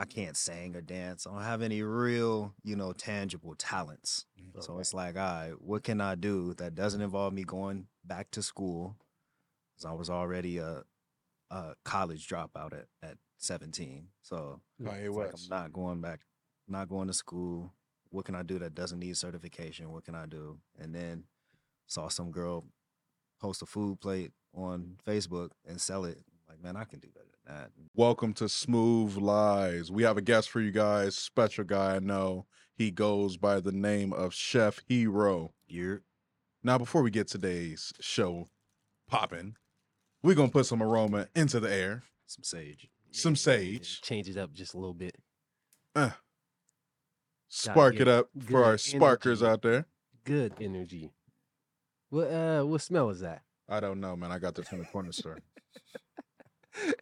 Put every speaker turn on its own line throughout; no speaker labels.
I can't sing or dance. I don't have any real, you know, tangible talents. Mm, so it's like, all right, what can I do that doesn't involve me going back to school? Because I was already a, a college dropout at, at 17. So
Kanye
like I'm not going back, not going to school. What can I do that doesn't need certification? What can I do? And then saw some girl post a food plate on Facebook and sell it. Like, man, I can do better than that.
Welcome to Smooth Lies. We have a guest for you guys, special guy I know. He goes by the name of Chef Hiro.
You're
Now, before we get today's show popping, we're gonna put some aroma into the air.
some sage.
Some sage.
Change it up just a little bit.
Uh, spark it up for our sparkers
energy.
out there.
Good energy. What uh what smell is that?
I don't know, man. I got this from the corner store.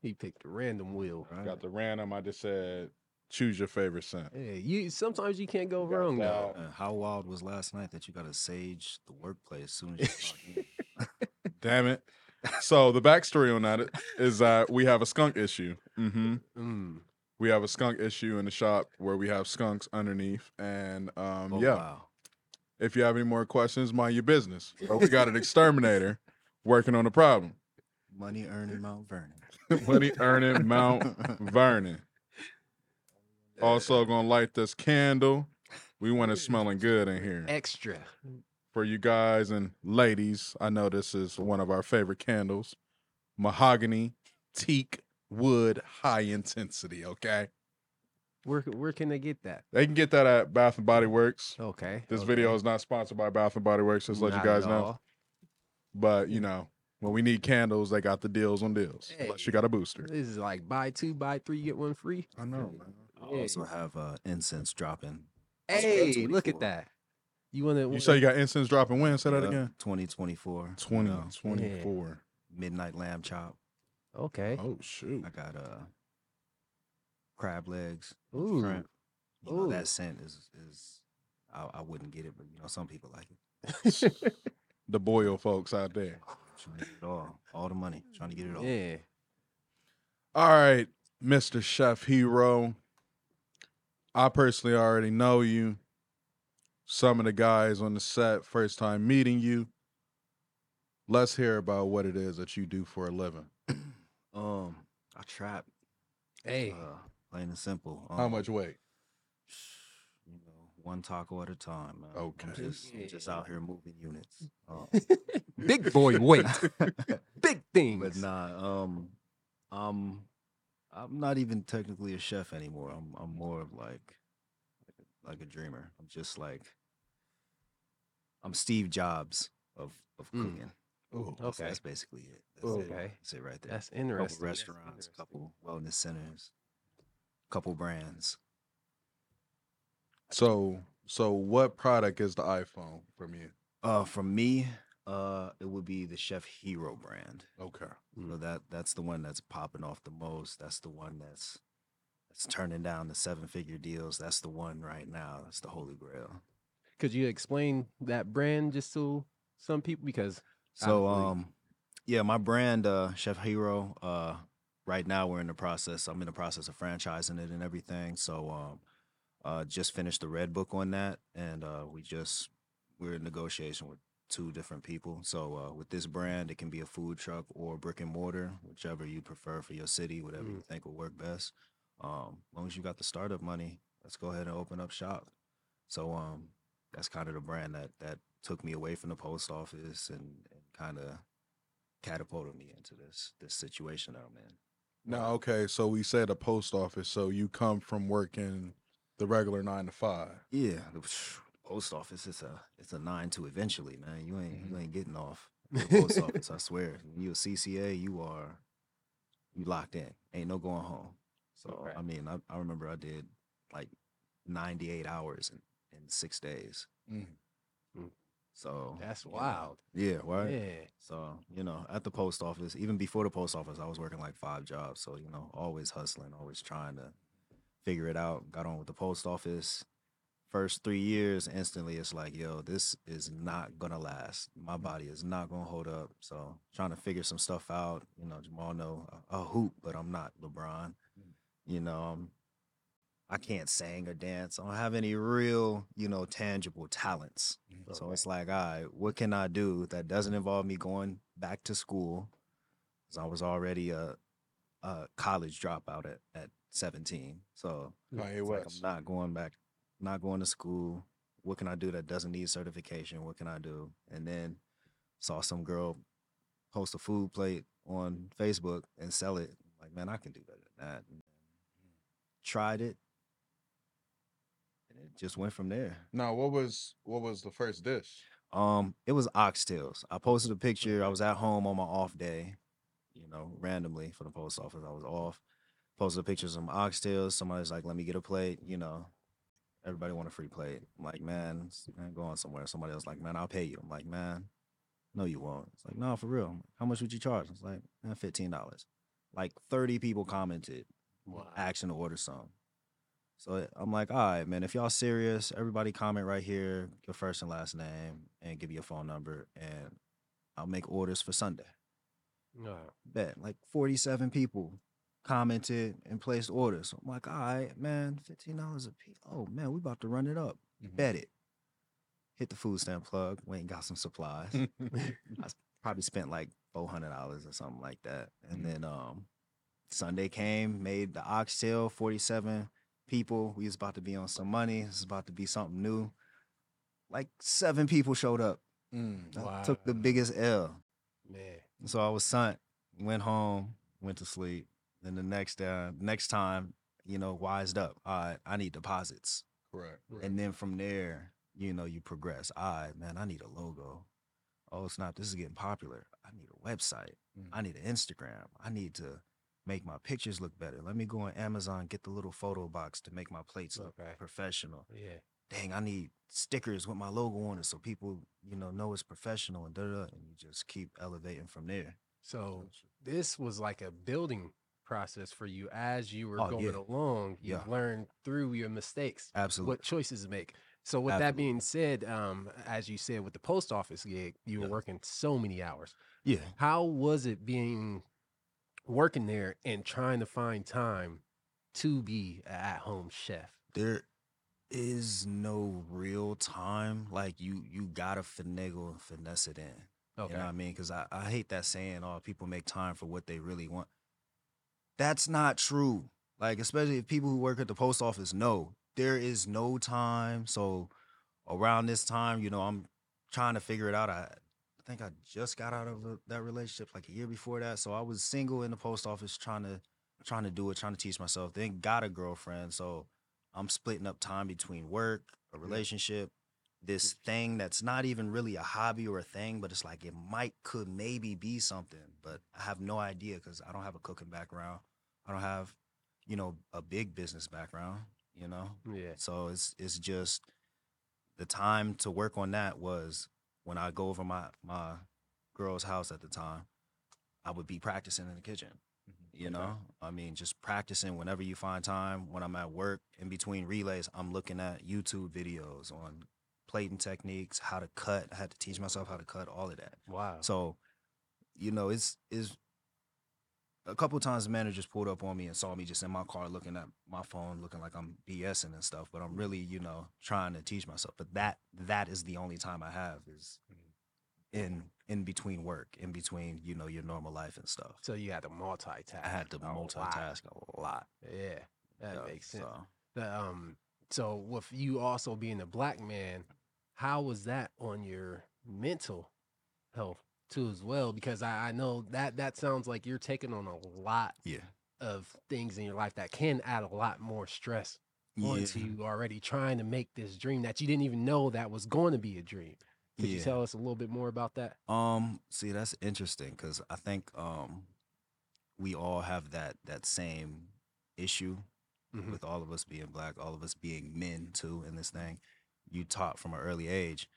He picked a random wheel.
Right?
Got the random. I just said, choose your favorite scent.
Hey, you sometimes you can't go
Got
wrong
that.
though.
Uh, how wild was last night that you got to sage the workplace as soon as you log in?
Damn it. So the backstory on that is that we have a skunk issue. Mm-hmm.
Mm.
We have a skunk issue in the shop where we have skunks underneath, and um,
Oh,
yeah.
wow.
If you have any more questions, mind your business. But we got an exterminator working on a problem.
Money earning Mount Vernon.
Money earning Mount Vernon. Also gonna light this candle. We want it smelling good in here.
Extra.
For you guys and ladies, I know this is one of our favorite candles. Mahogany, teak, wood, high intensity, okay?
Where where can they get that?
They can get that at Bath and Body Works.
Okay.
This
okay.
video is not sponsored by Bath and Body Works, just let
Not
you guys know.
All.
But you know, when we need candles, they got the deals on deals. Unless you got a booster.
This is like buy two, buy three, get one free.
I know, man.
I also have uh, incense dropping.
Hey, look at that. You wanna
You say you got incense dropping when? Say that
Uh,
again.
2024. you
Twenty
know,
twenty four.
midnight lamb chop.
Okay.
Oh shoot.
I got uh crab legs.
Ooh.
shrimp. You know,
Ooh.
that scent is is I, I wouldn't get it, but you know some people like it.
The Boyle folks out there.
Trying to get it all, all the money, trying to get it all.
yeah.
All right, Mr. Chef Hiro. I personally already know you. Some of the guys on the set, first time meeting you. Let's hear about what it is that you do for a living.
Um, I trap.
Hey.
Uh, plain and simple.
How
Um,
much weight?
You know, one taco at a time. Man.
Okay.
I'm just, I'm just out here moving units. Um,
Big boy weight. Big things.
but nah, um, um, I'm not even technically a chef anymore. I'm I'm more of like like a, dreamer. I'm just like I'm Steve Jobs of of
Mm.
cooking.
Ooh.
That's,
Okay.
that's basically it. That's it.
Okay.
That's it right there.
That's
couple
interesting. That's
restaurants,
interesting.
couple wellness centers, couple brands.
So so what product is the iPhone from you?
Uh, from me, uh, it would be the Chef Hiro brand.
Okay.
So that that's the one that's popping off the most. That's the one that's that's turning down the seven figure deals. That's the one right now. That's the holy grail.
Could you explain that brand just to some people? Because
So um yeah, my brand uh Chef Hiro uh right now we're in the process. I'm in the process of franchising it and everything. So um uh just finished the red book on that and uh we just we're in negotiation with two different people. So uh with this brand it can be a food truck or brick and mortar, whichever you prefer for your city, whatever you think will work best. Um as long as you got the startup money, let's go ahead and open up shop. So um that's kind of the brand that that took me away from the post office and, and kind of catapulted me into this this situation that I'm in.
Now, okay, so we said a post office, so you come from working the regular nine to five.
Yeah, the post office is a it's a nine to eventually, man. You ain't you ain't getting off the post office. I swear. When you a CCA, you are you locked in. Ain't no going home. So
Okay.
I mean, I, I remember I did like 98 hours in, in six days.
Mm.
So
that's wild.
Yeah, right.
Yeah.
So, you know, at the post office, even before the post office, I was working like five jobs. So, you know, always hustling, always trying to figure it out. Got on with the post office, first three years, instantly it's like, yo, this is not gonna last. My body is not gonna hold up. So trying to figure some stuff out. You know, Jamal know a, hoop, but I'm not LeBron. Mm. You know, I'm, I can't sing or dance. I don't have any real, you know, tangible talents. Mm. So it's like, all right, what can I do that doesn't involve me going back to school? Because I was already a, a college dropout at, at 17. So
Kanye
it's like
West.
I'm not going back, not going to school. What can I do that doesn't need certification? What can I do? And then saw some girl post a food plate on Facebook and sell it. Like, man, I can do better than that. And tried it. And it just went from there.
Now, what was what was the first dish?
Um, it was oxtails. I posted a picture. I was at home on my off day, you know, randomly for the post office. I was off. Posted a picture of some oxtails. Somebody's like, "Let me get a plate." You know, everybody want a free plate. I'm like, man, man, going somewhere. Somebody else like, man, I'll pay you. I'm like, man, no, you won't. It's like, no, for real. Like, How much would you charge? It's like, man, fifteen dollars. Like thirty people commented,
Wow.
action to order some. So I'm like, all right, man, if y'all serious, everybody comment right here, your first and last name, and give me your phone number, and I'll make orders for Sunday.
Wow.
Bet. Like 47 people commented and placed orders. So I'm like, all right, man, $15 a piece. Oh, man, we about to run it up.
Mm-hmm.
Bet it. Hit the food stamp plug, went and got some supplies. I probably spent like four hundred dollars or something like that. And
Mhm.
then um Sunday came, made the oxtail, forty seven people. We was about to be on some money. This is about to be something new. Like seven people showed up.
Mm.
I took the biggest L.
Man.
So I was sent, went home, went to sleep. Then the next uh, next time, you know, wised up. All right, I need deposits.
Correct.
And then from there, you know, you progress. All right, man, I need a logo. Oh, snap, this is getting popular. I need a website.
Mhm.
I need an Instagram. I need to make my pictures look better. Let me go on Amazon, get the little photo box to make my plates look
Okay.
professional.
Yeah.
Dang, I need stickers with my logo on it so people, you know, know it's professional and da da. da, And you just keep elevating from there.
So this was like a building process for you as you were
Oh,
going
yeah.
along. You
Yeah.
learned through your mistakes
Absolutely.
what choices to make. So with that being said, um, as you said with the post office gig, you were
Yeah.
working so many hours.
Yeah.
How was it being working there and trying to find time to be a at-home chef?
there is no real time. Like you, you gotta finagle and finesse it in.
Okay.
You know what I mean? Because I, I hate that saying, oh, people make time for what they really want. That's not true. Like, especially if people who work at the post office know there is no time. So around this time, you know, I'm trying to figure it out. I, I think I just got out of a, that relationship like a year before that. So I was single in the post office trying to trying to do it, trying to teach myself. Then got a girlfriend. So I'm splitting up time between work, a relationship, this mm. thing that's not even really a hobby or a thing, but it's like it might could maybe be something, but I have no idea because I don't have a cooking background. I don't have, you know, a big business background, you know?
Yeah.
So it's it's just the time to work on that was when I go over my my girl's house at the time, I would be practicing in the kitchen. Mm-hmm. You know, I mean, just practicing whenever you find time. When I'm at work, in between relays, I'm looking at YouTube videos on plating techniques, how to cut. I had to teach myself how to cut, all of that.
Wow.
So, you know, it's is a couple of times the manager just pulled up on me and saw me just in my car looking at my phone, looking like I'm BSing and stuff. But I'm really, you know, trying to teach myself. But that that is the only time I have is in in between work, in between, you know, your normal life and stuff.
So you had to multitask.
I had to multitask a lot.
Yeah, that
Yeah,
makes sense.
so.
The, um, so with you also being a black man, how was that on your mental health too as well? Because I, I know that that sounds like you're taking on a lot
Yeah.
of things in your life that can add a lot more stress
Yeah.
onto you already trying to make this dream that you didn't even know that was going to be a dream. Could you tell us a little bit more about that?
Um, see, that's interesting because I think um we all have that that same issue
Mhm.
with all of us being black, all of us being men too in this thing. You taught from an early age.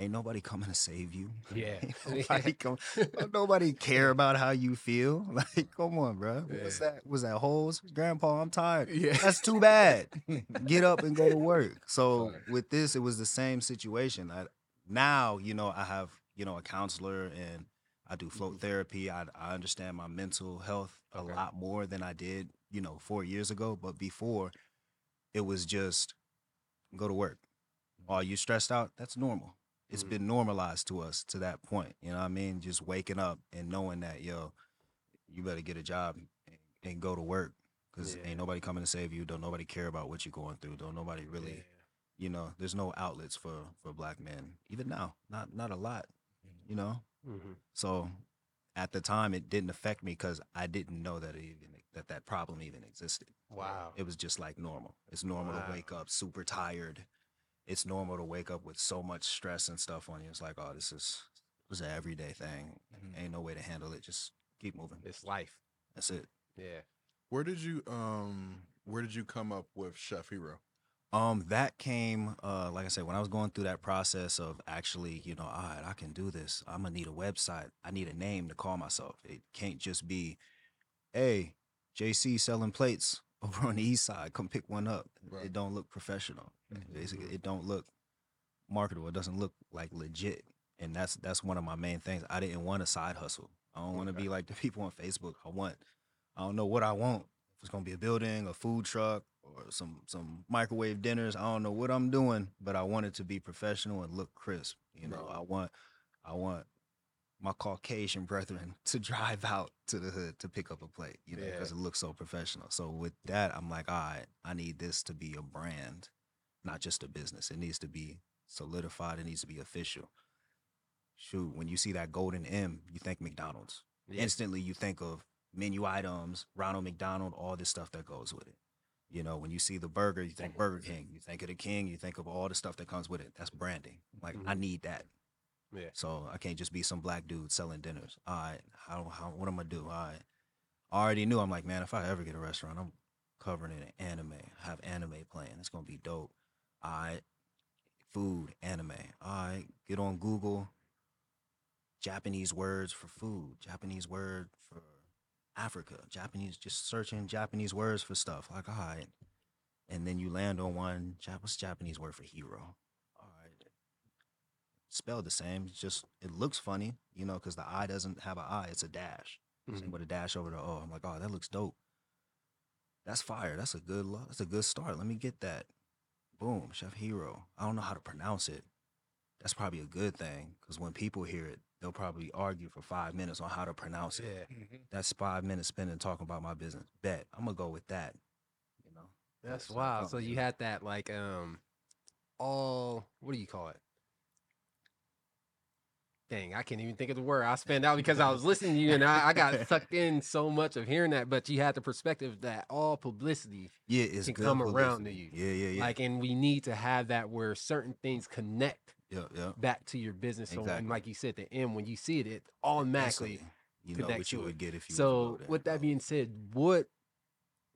ain't nobody coming to save you.
Yeah.
Nobody, come, nobody care about how you feel. Like, come on, bro. What's that? Was that holes? Grandpa, I'm tired.
Yeah.
That's too bad. Get up and go to work. So with this, it was the same situation. I, now, you know, I have, you know, a counselor and I do float
Mhm.
therapy. I, I understand my mental health a
Okay.
lot more than I did, you know, four years ago. But before, it was just go to work. Are you stressed out? That's normal. It's
Mhm.
been normalized to us to that point. You know what I mean? Just waking up and knowing that, yo, you better get a job and, and go to work because
Yeah.
ain't nobody coming to save you. Don't nobody care about what you're going through. Don't nobody really,
Yeah.
you know, there's no outlets for for black men even now. Not not a lot, you know.
Mhm.
So at the time, it didn't affect me because I didn't know that it even that that problem even existed.
Wow.
It was just like normal. It's normal
Wow.
to wake up super tired. It's normal to wake up with so much stress and stuff on you. It's like, oh, this is this is an everyday thing.
Mhm.
Ain't no way to handle it. Just keep moving.
It's life.
That's it.
Yeah.
Where did you um where did you come up with Chef Hiro?
Um, that came, uh, like I said, when I was going through that process of actually, you know, all right, I can do this. I'm gonna need a website. I need a name to call myself. It can't just be, hey, JC selling plates over on the east side. Come pick one up.
Right.
It don't look professional.
Mhm.
Basically, it don't look marketable. It doesn't look like legit. And that's that's one of my main things. I didn't want a side hustle. I don't want to be like the people on Facebook. I want, I don't know what I want. If it's gonna be a building, a food truck, or some some microwave dinners. I don't know what I'm doing, but I want it to be professional and look crisp. You know,
Right.
I want I want my Caucasian brethren to drive out to the hood to pick up a plate, you know,
Yeah.
because it looks so professional. So with that, I'm like, all right, I need this to be a brand, not just a business. It needs to be solidified. It needs to be official. Shoot, when you see that golden M, you think McDonald's
Yeah.
instantly you think of menu items, Ronald McDonald, all this stuff that goes with it. You know, when you see the burger, you think Burger King. You think of the King, you think of all the stuff that comes with it. That's branding. Like I
Mhm.
need that.
Yeah.
So I can't just be some black dude selling dinners. All right, how how what am I do? All right. I already knew. I'm like, man, if I ever get a restaurant, I'm covering it in anime. Have anime playing. It's gonna be dope. All right. Food, anime. All right. Get on Google. Japanese words for food. Japanese word for Africa. Japanese. Just searching Japanese words for stuff. Like, all right. And then you land on one. What's Japanese word for hero? Spelled the same. It's just it looks funny, you know, because the I doesn't have an I. It's a dash. Same
Mhm.
with a dash over the O. I'm like, oh, that looks dope. That's fire. That's a good. lo- That's a good start. Let me get that. Boom, Chef Hiro. I don't know how to pronounce it. That's probably a good thing because when people hear it, they'll probably argue for five minutes on how to pronounce it.
Yeah.
That's five minutes spending talking about my business. Bet I'm gonna go with that. You know.
That's
So,
wild. So you had that like um all what do you call it? Dang, I can't even think of the word. I spanned out because I was listening to you and I, I got sucked in so much of hearing that. But you had the perspective that all publicity,
Yeah, it's
can come around to you.
Yeah, yeah, yeah.
like, and we need to have that where certain things connect
yeah, yeah.
back to your business. So, and like you said, the end, when you see it, it automatically.
You know
connect
what you would get if you.
So,
there,
with that being said, what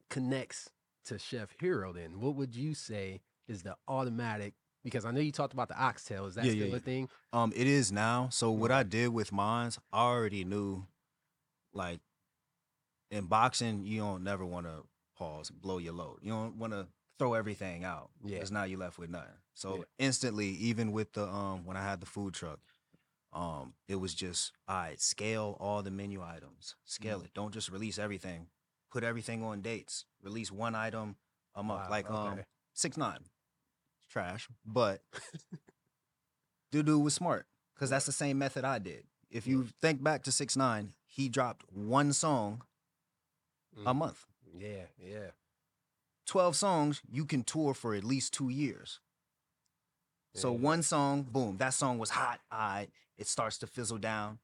connects to Chef Hiro? Then, what would you say is the automatic? Because I know you talked about the oxtail. Is that
Yeah,
still
yeah,
a
yeah.
thing?
Um, it is now. So what I did with mines, I already knew, like, in boxing, you don't never want to pause, blow your load. You don't want to throw everything out.
Yeah.
because now you're left with nothing. So instantly, even with the um, when I had the food truck, um, it was just all right. Scale all the menu items. Scale it. Don't just release everything. Put everything on dates. Release one item a month.
Wow,
like um, six nine. Trash, but dude was smart because that's the same method I did. If you think back to six nine, he dropped one song a
Mm.
month.
Yeah, yeah.
12 songs, you can tour for at least two years. So
yeah.
one song, boom, that song was hot. All right, it starts to fizzle down.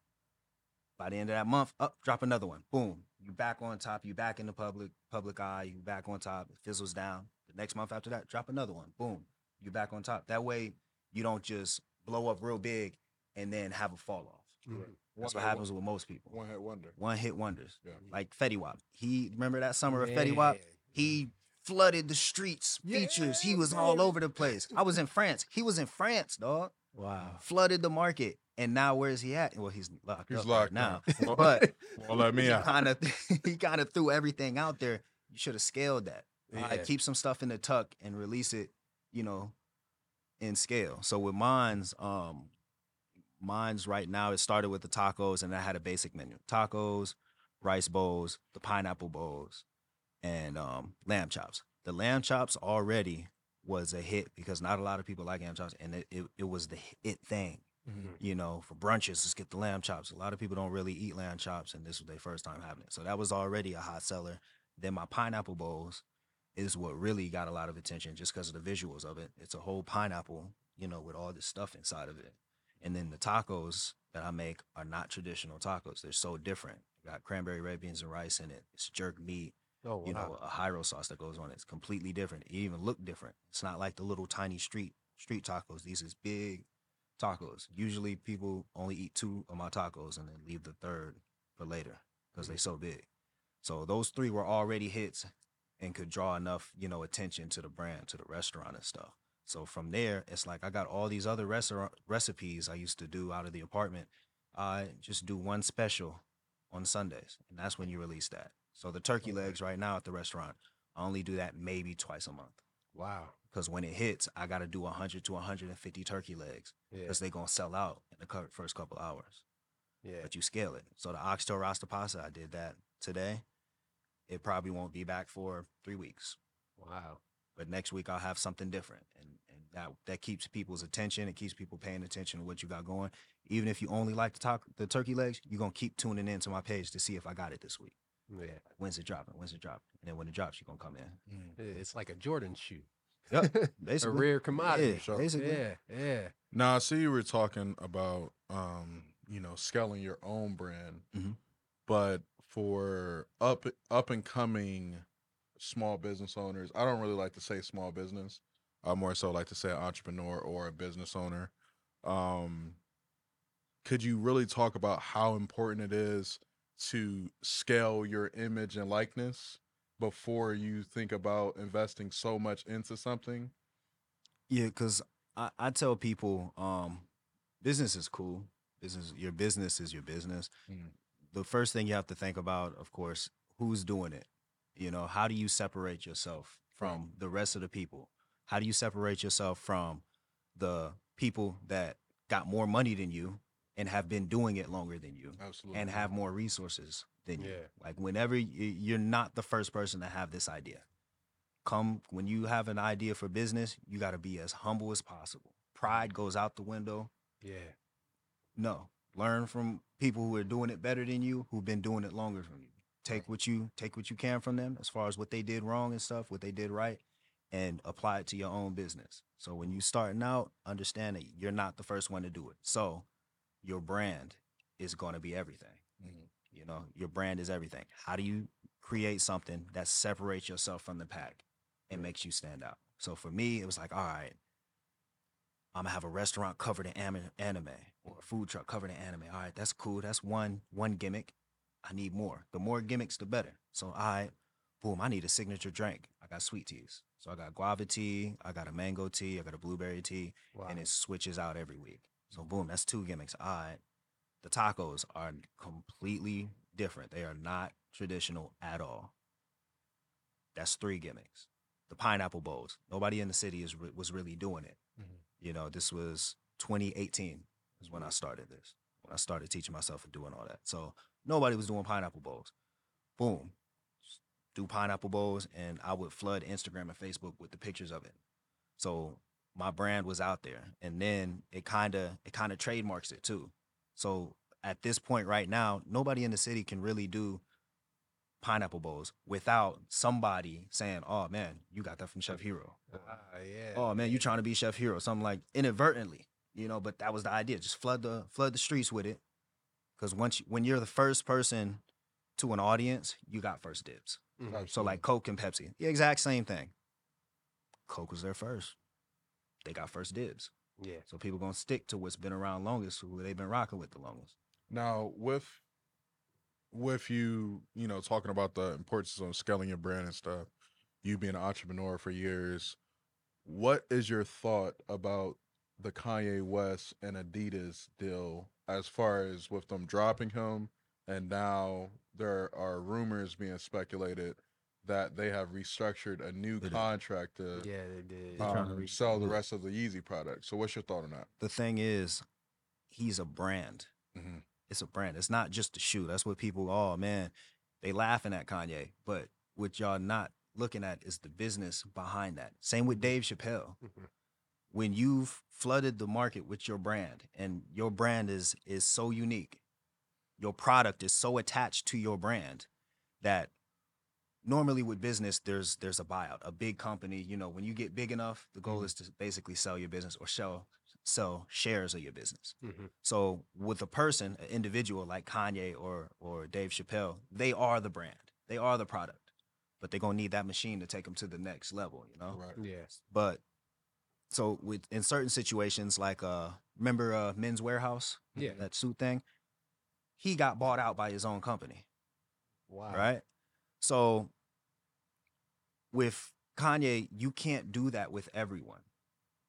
By the end of that month, up, drop another one. Boom, you back on top. You back in the public public eye. You back on top. It fizzles down. The next month after that, drop another one. Boom, you back on top. That way, you don't just blow up real big and then have a fall off.
Mhm.
That's
One
what
hit
happens with most people.
One hit wonder.
One hit wonders,
Yeah.
like Fetty Wap. He remember that summer of Fetty Wap. He flooded the streets, features. He
Yeah,
was all over the place. I was in France. He was in France, dog.
Wow.
flooded the market. And now where's he at? Well, he's locked
He's
up
locked
right now.
Well,
But
well, let me
he
out.
kind of he kind of threw everything out there. You should have scaled that. I
Yeah.
keep some stuff in the tuck and release it, you know, in scale. So with mine's, um, mine's right now it started with the tacos and I had a basic menu: tacos, rice bowls, the pineapple bowls, and um, lamb chops. The lamb chops already was a hit because not a lot of people like lamb chops, and it, it, it was the it thing you know, for brunches, let's get the lamb chops. A lot of people don't really eat lamb chops, and this was their first time having it. So that was already a hot seller. Then my pineapple bowls is what really got a lot of attention just because of the visuals of it. It's a whole pineapple, you know, with all this stuff inside of it. And then the tacos that I make are not traditional tacos. They're so different. Got cranberry red beans and rice in it. It's jerk meat,
Oh, wow.
you know, a gyro sauce that goes on it. It's completely different. It even look different. It's not like the little tiny street street tacos. These is big tacos. Usually people only eat two of my tacos and then leave the third for later because they're mm-hmm. so big. So those three were already hits and could draw enough, you know, attention to the brand, to the restaurant and stuff. So from there, it's like I got all these other restaurant recipes I used to do out of the apartment. I just do one special on Sundays, and that's when you release that. So the turkey legs right now at the restaurant, I only do that maybe twice a month
wow.
because when it hits, I got to do 100 to 150 turkey legs
Yeah.
because they gonna sell out in the first couple hours.
Yeah.
But you scale it. So the oxtail rasta pasta, I did that today. It probably won't be back for three weeks,
Wow.
but next week I'll have something different, and and that that keeps people's attention. It keeps people paying attention to what you got going. Even if you only like to talk the turkey legs, you're gonna keep tuning in to my page to see if I got it this week.
Yeah.
When's it dropping? When's it dropping? And then when it drops, you're gonna come in.
Mm.
It's like a Jordan shoe.
Yep,
a rare commodity.
Yeah,
Sure.
basically.
Yeah. Yeah.
Now I see you were talking about um, you know, scaling your own brand.
Mhm.
But for up up and coming small business owners, I don't really like to say small business. I more so like to say entrepreneur or a business owner. Um could you really talk about how important it is to scale your image and likeness before you think about investing so much into something?
Yeah, because I, I tell people, um, business is cool. Business, your business is your business.
Mm.
The first thing you have to think about, of course, who's doing it. You know, how do you separate yourself from the rest of the people? How do you separate yourself from the people that got more money than you and have been doing it longer than you?
Absolutely.
and have more resources than you. Like whenever you're not the first person to have this idea. Come when you have an idea for business, you got to be as humble as possible. Pride goes out the window.
Yeah.
No, learn from people who are doing it better than you, who've been doing it longer than you. Take what you take what you can from them as far as what they did wrong and stuff, what they did right, and apply it to your own business. So when you're starting out, understand that you're not the first one to do it. So your brand is going to be everything.
Mhm.
You know, your brand is everything. How do you create something that separates yourself from the pack and makes you stand out? So for me, it was like, all right, I'm gonna have a restaurant covered in anime or a food truck covered in anime. All right, that's cool. That's one one gimmick. I need more. The more gimmicks, the better. So I, boom, I need a signature drink. I got sweet teas. So I got guava tea, I got a mango tea, I got a blueberry tea,
Wow.
and it switches out every week. So boom, that's two gimmicks. All right. The tacos are completely different. They are not traditional at all. That's three gimmicks. The pineapple bowls. Nobody in the city is was really doing it.
Mhm.
You know, this was 2018 is when I started this. When I started teaching myself and doing all that. So nobody was doing pineapple bowls. Boom. Just Do pineapple bowls, and I would flood Instagram and Facebook with the pictures of it. So my brand was out there, and then it kind of it kind of trademarks it too. So at this point right now, nobody in the city can really do pineapple bowls without somebody saying, "Oh man, you got that from Chef Hiro."
Ah, yeah.
oh man, you trying to be Chef Hiro, something like inadvertently, you know. But that was the idea. Just flood the flood the streets with it, because once you, when you're the first person to an audience, you got first dibs.
Mhm.
So like Coke and Pepsi, the exact same thing. Coke was there first. They got first dibs.
Yeah.
So people gonna stick to what's been around longest, who they've been rocking with the longest.
Now, with with you, you know, talking about the importance of scaling your brand and stuff, you being an entrepreneur for years, what is your thought about the Kanye West and Adidas deal as far as with them dropping him, and now there are rumors being speculated that they have restructured a new
They did.
contract to
Yeah, they did.
They're trying to
um,
re-
sell the rest of the Yeezy product. So, what's your thought on that?
The thing is, he's a brand.
Mhm.
It's a brand. It's not just a shoe. That's what people. Oh man, they laughing at Kanye, but what y'all not looking at is the business behind that. Same with Dave Chappelle.
Mhm.
When you've flooded the market with your brand and your brand is is so unique your product is so attached to your brand that normally with business there's there's a buyout a big company you know when you get big enough the goal
Mhm.
is to basically sell your business or sell sell shares of your business
Mhm.
so with a person an individual like kanye or or dave chappelle they are the brand they are the product but they're going to need that machine to take them to the next level you know
Right.
Yeah.
but so with in certain situations like uh remember uh Men's Wearhouse
Yeah.
that suit thing he got bought out by his own company
Wow.
right so with kanye you can't do that with everyone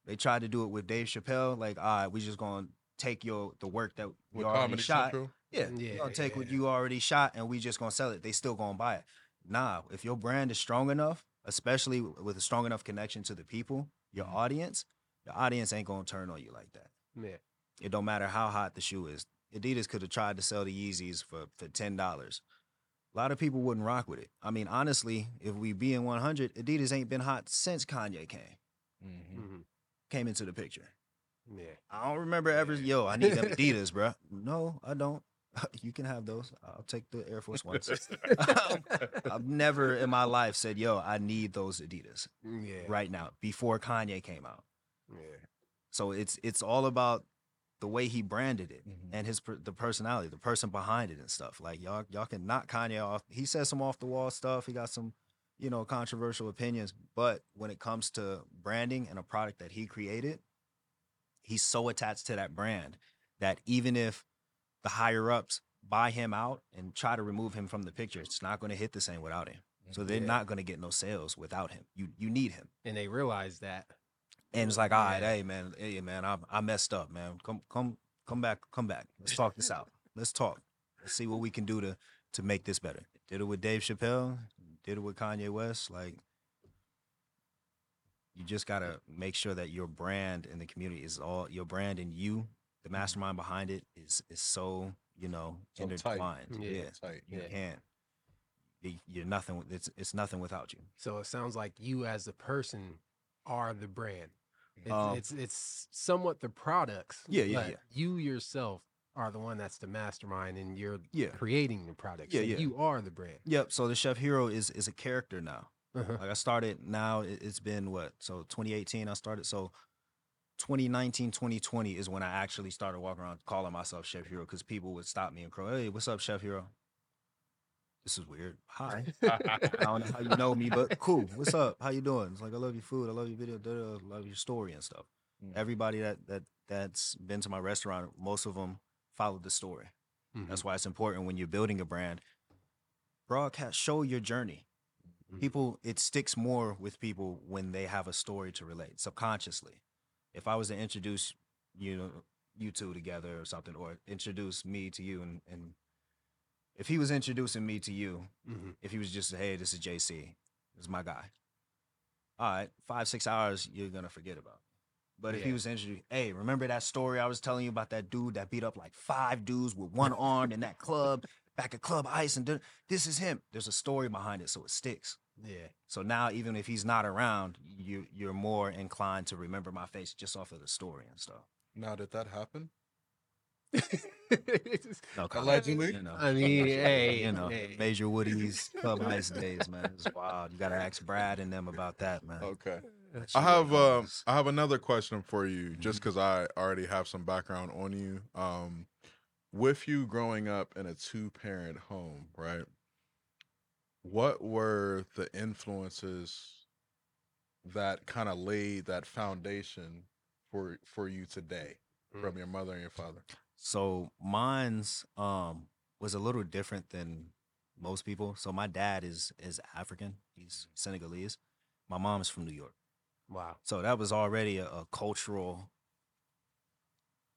they tried to do it with dave chappelle like all right we just gonna take your the work that we
With
already
Comedy
shot
Central,
yeah,
Yeah,
we're gonna take what
yeah.
you already shot and we just gonna sell it. They still gonna buy it. Nah, if your brand is strong enough, especially with a strong enough connection to the people, your
Mhm.
audience, the audience ain't gonna turn on you like that.
Yeah.
It don't matter how hot the shoe is. Adidas could have tried to sell the Yeezys for for ten dollars. A lot of people wouldn't rock with it. I mean, honestly, if we be in 100, Adidas ain't been hot since Kanye came
Mhm.
Mhm.
came into the picture.
Yeah.
I don't remember ever. Yo, I need them Adidas, bro. No, I don't. You can have those. I'll take the Air Force Ones. I've never in my life said, "Yo, I need those Adidas
Yeah.
right now." Before Kanye came out,
Yeah.
so it's it's all about the way he branded it
Mhm.
and his the personality, the person behind it and stuff. Like y'all y'all can knock Kanye off. He says some off the wall stuff. He got some you know controversial opinions, but when it comes to branding and a product that he created, he's so attached to that brand that even if the higher ups buy him out and try to remove him from the picture, it's not going to hit the same without him. So they're
Yeah.
not going to get no sales without him. You you need him.
And they realized that.
And it's like, all right,
Yeah.
hey man, hey man, I I messed up, man. Come come come back, come back. Let's talk this out. Let's talk. Let's see what we can do to to make this better. Did it with Dave Chappelle. Did it with Kanye West. Like, you just gotta make sure that your brand in the community is all your brand and you, the mastermind behind it, is is so you know
So tight.
intertwined.
Yeah.
Yeah,
Tight.
you
Yeah.
can't. you- You're nothing. It's it's nothing without you.
So it sounds like you as a person are the brand. It's
Um,
it's, it's somewhat the products.
Yeah, yeah,
but
yeah.
You yourself are the one that's the mastermind and you're
Yeah.
creating the products.
Yeah,
so
yeah.
You are the brand.
Yep. So the chef hiro is is a character now.
Uh-huh.
Like I started now, it's been what? So 2018, I started. So 2019, 2020 is when I actually started walking around calling myself Chef Hiro because people would stop me and crow, Hey, what's up, Chef Hiro? This is weird. Hi. I don't know how you know me, but cool. What's up? How you doing? It's like I love your food. I love your video. Da, da, I love your story and stuff.
Mm.
Everybody that that that's been to my restaurant, most of them followed the story.
Mhm.
That's why it's important when you're building a brand. Broadcast, show your journey.
Mhm.
People, it sticks more with people when they have a story to relate subconsciously. If I was to introduce you know you two together or something, or introduce me to you, and, and if he was introducing me to you,
Mhm.
if he was just hey, this is JC, this is my guy. All right, five six hours you're gonna forget about. But if he was introduced, hey, remember that story I was telling you about that dude that beat up like five dudes with one arm in that club back at Club Ice, and did- this is him. There's a story behind it, so it sticks.
Yeah.
So now, even if he's not around, you you're more inclined to remember my face just off of the story and stuff.
Now, did that happen?
No,
Allegedly?
you know.
I mean, hey,
you know,
hey.
Major Woody's Club Ice days, man. It's wild. You gotta ask Brad and them about that, man.
Okay. I have
was-
um I have another question for you, just
Mhm.
because I already have some background on you. Um, with you growing up in a two parent home, right? What were the influences that kind of laid that foundation for for you today
Mm.
from your mother and your father?
So mine's um was a little different than most people. So my dad is is African. He's Senegalese. My mom is from New York.
Wow.
So that was already a, a cultural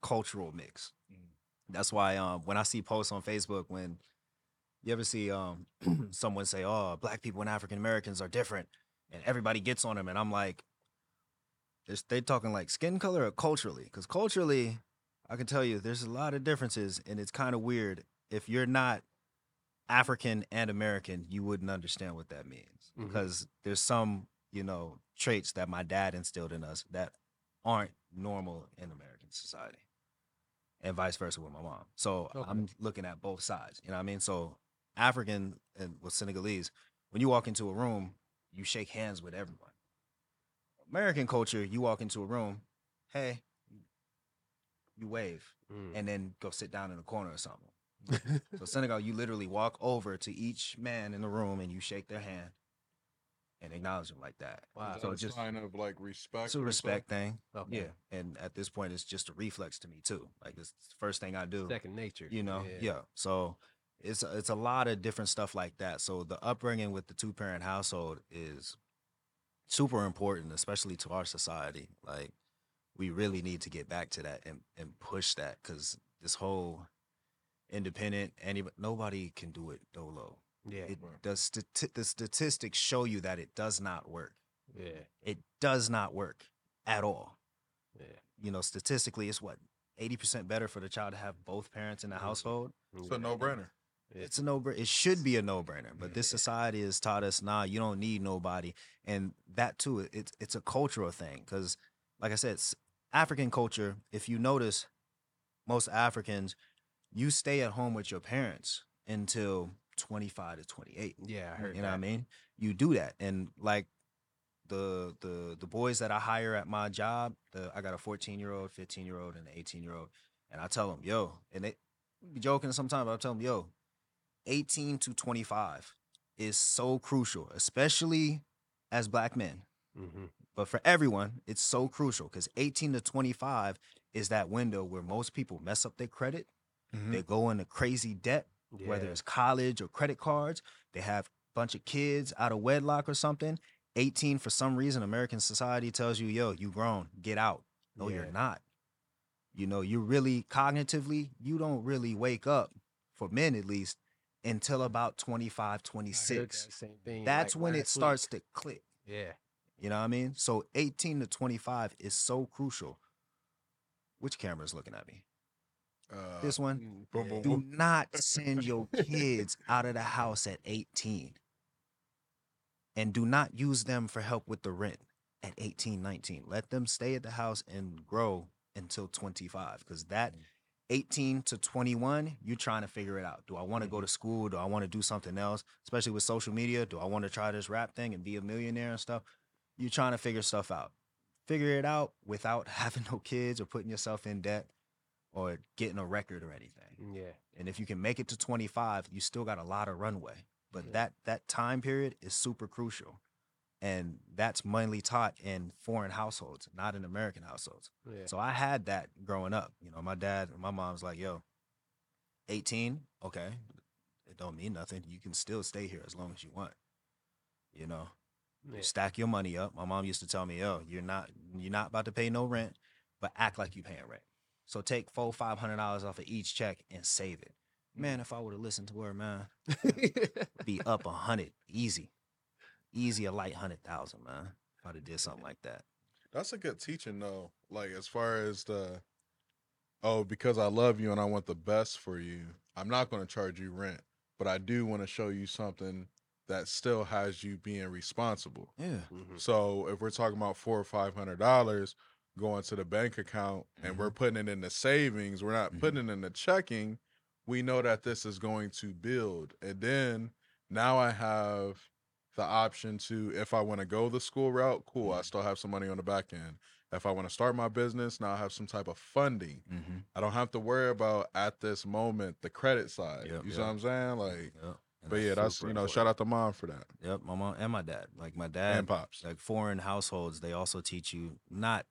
cultural mix. That's why um, when I see posts on Facebook, when you ever see um, someone say, "Oh, black people and African Americans are different," and everybody gets on them, and I'm like, "Is they talking like skin color or culturally?" Because culturally, I can tell you, there's a lot of differences, and it's kind of weird. If you're not African and American, you wouldn't understand what that means
Mhm.
because there's some, you know, traits that my dad instilled in us that aren't normal in American society, and vice versa with my mom. So
Okay.
I'm looking at both sides. You know what I mean? So African and with Senegalese, when you walk into a room, you shake hands with everyone. American culture, you walk into a room, hey, you wave
Mm.
and then go sit down in a corner or something. So Senegal, you literally walk over to each man in the room and you shake their hand and acknowledge them like that.
Wow.
Is
So it's just
sign of like respect.
it's a respect thing.
Okay.
Yeah. And at this point, it's just a reflex to me too. Like it's the first thing I do.
Second nature.
You know, yeah. So it's it's a lot of different stuff like that. So the upbringing with the two parent household is super important, especially to our society. Like we really need to get back to that and and push that because this whole independent any nobody can do it dolo.
Yeah.
It
Right.
does stati- the statistics show you that it does not work.
yeah.
It does not work at all
Yeah.
you know, statistically, it's what eighty percent better for the child to have both parents in the
Mhm.
household.
So no brainer.
It's a no brainer. It should be a no brainer, but this society has taught us, nah, you don't need nobody, and that too, it's it's a cultural thing. Because, like I said, African culture. If you notice, most Africans, you stay at home with your parents until twenty five to twenty eight.
Yeah, I heard
You know what I mean? You do that, and like the the the boys that I hire at my job, the I got a 14 year old, 15 year old, and an 18 year old, and I tell them, yo, and they be joking sometimes. But I tell them, yo, 18 to 25 is so crucial, especially as black men.
Mm-hmm.
But for everyone, it's so crucial because 18 to 25 is that window where most people mess up their credit.
Mhm.
They go into crazy debt whether it's college or credit cards. They have a bunch of kids out of wedlock or something. 18, for some reason, American society tells you, yo, you grown, get out. No,
Yeah.
you're not. You know, you really cognitively, you don't really wake up, for men at least, until about 25, 26.
that same thing.
That's
like,
when it
last week.
starts to click.
Yeah.
You know what I mean? So 18 to 25 is so crucial. Which camera is looking at me?
Uh,
This one?
Mm,
boom,
yeah.
boom,
Do
boom.
not send your kids out of the house at 18. And do not use them for help with the rent at 18, 19. Let them stay at the house and grow until 25. Because that 18 to 21, you're trying to figure it out. Do I want to go mm-hmm. to school? Do I want to do something else? Especially with social media. Do I want to try this rap thing and be a millionaire and stuff? You're trying to figure stuff out. Figure it out without having no kids or putting yourself in debt or getting a record or anything.
Mm, yeah.
And if you can make it to 25, you still got a lot of runway. But
Yeah.
that that time period is super crucial. And that's mainly taught in foreign households, not in American households.
Yeah.
So I had that growing up. You know, my dad and my mom's like, yo, 18, okay. It don't mean nothing. You can still stay here as long as you want. You know,
yeah.
stack your money up. My mom used to tell me, yo, you're not you're not about to pay no rent, but act like you paying rent. So take four, five hundred dollars off of each check and save it. Man, if I would have listened to her, man, be up a hundred. Easy. Easy a light hundred thousand, man. If I'd have did something like that.
That's a good teaching though. Like as far as the oh, because I love you and I want the best for you, I'm not going to charge you rent, but I do want to show you something that still has you being responsible.
Yeah.
Mhm.
So if we're talking about four or five hundred dollars going to the bank account and we're putting it in the savings, we're not
Mhm.
putting it in the checking. We know that this is going to build, and then now I have the option to if I want to go the school route, cool. I
Mhm.
still have some money on the back end. If I want to start my business, now I have some type of funding.
Mm-hmm.
I don't have to worry about at this moment the credit side.
Yep,
you see
yep.
what I'm saying? Like,
Yep.
But yeah, that's you know,
important.
shout out to mom for that
Yep, my mom and my dad. Like my dad
and pops.
like foreign households, they also teach you not.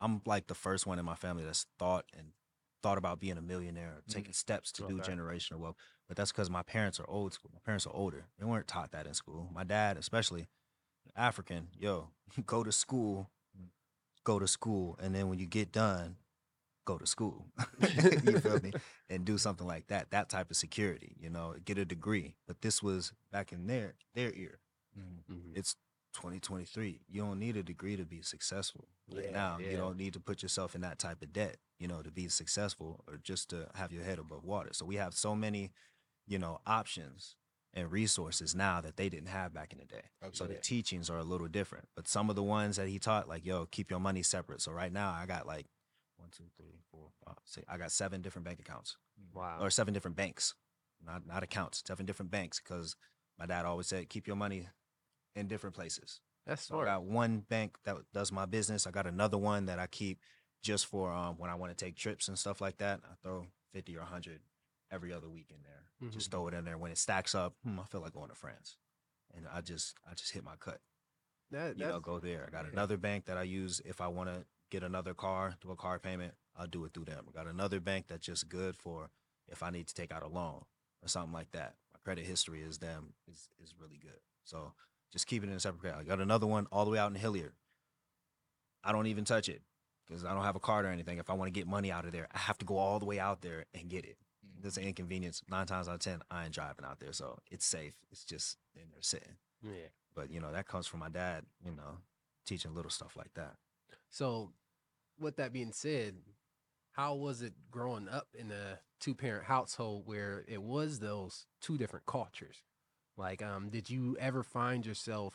I'm like the first one in my family that's thought and thought about being a millionaire, or taking steps to do generational wealth. But that's because my parents are old school. My parents are older. They weren't taught that in school. My dad, especially African, yo, go to school, go to school, and then when you get done, go to school. you feel me? And do something like that, that type of security, you know, get a degree. But this was back in their their ear.
Mhm.
It's 2023. You don't need a degree to be successful.
Yeah,
now,
yeah.
you don't need to put yourself in that type of debt, you know, to be successful or just to have your head above water. So we have so many, you know, options and resources now that they didn't have back in the day. So the teachings are a little different. But some of the ones that he taught, like, yo, keep your money separate. So right now I got like one, two, three, four, five, six. I got seven different bank accounts
Wow.
or seven different banks, not not accounts, seven different banks. Because my dad always said, keep your money in different places.
That's
So I got one bank that does my business. I got another one that I keep just for um, when I want to take trips and stuff like that. I throw fifty or hundred every other week in there. Just
Mhm.
throw it in there. When it stacks up, hmm, I feel like going to France, and I just I just hit my cut.
That,
You know, go there. I got another bank that I use if I want to get another car, do a car payment. I'll do it through them. I got another bank that's just good for if I need to take out a loan or something like that. My credit history is them is is really good. So just keep it in a separate. I got another one all the way out in Hilliard. I don't even touch it because I don't have a card or anything. If I want to get money out of there, I have to go all the way out there and get it. That's an inconvenience. Nine times out of ten, I ain't driving out there, so it's safe. It's just in there sitting.
yeah.
But you know that comes from my dad. You know, teaching little stuff like that.
So, with that being said, how was it growing up in a two parent household where it was those two different cultures? Like, um, did you ever find yourself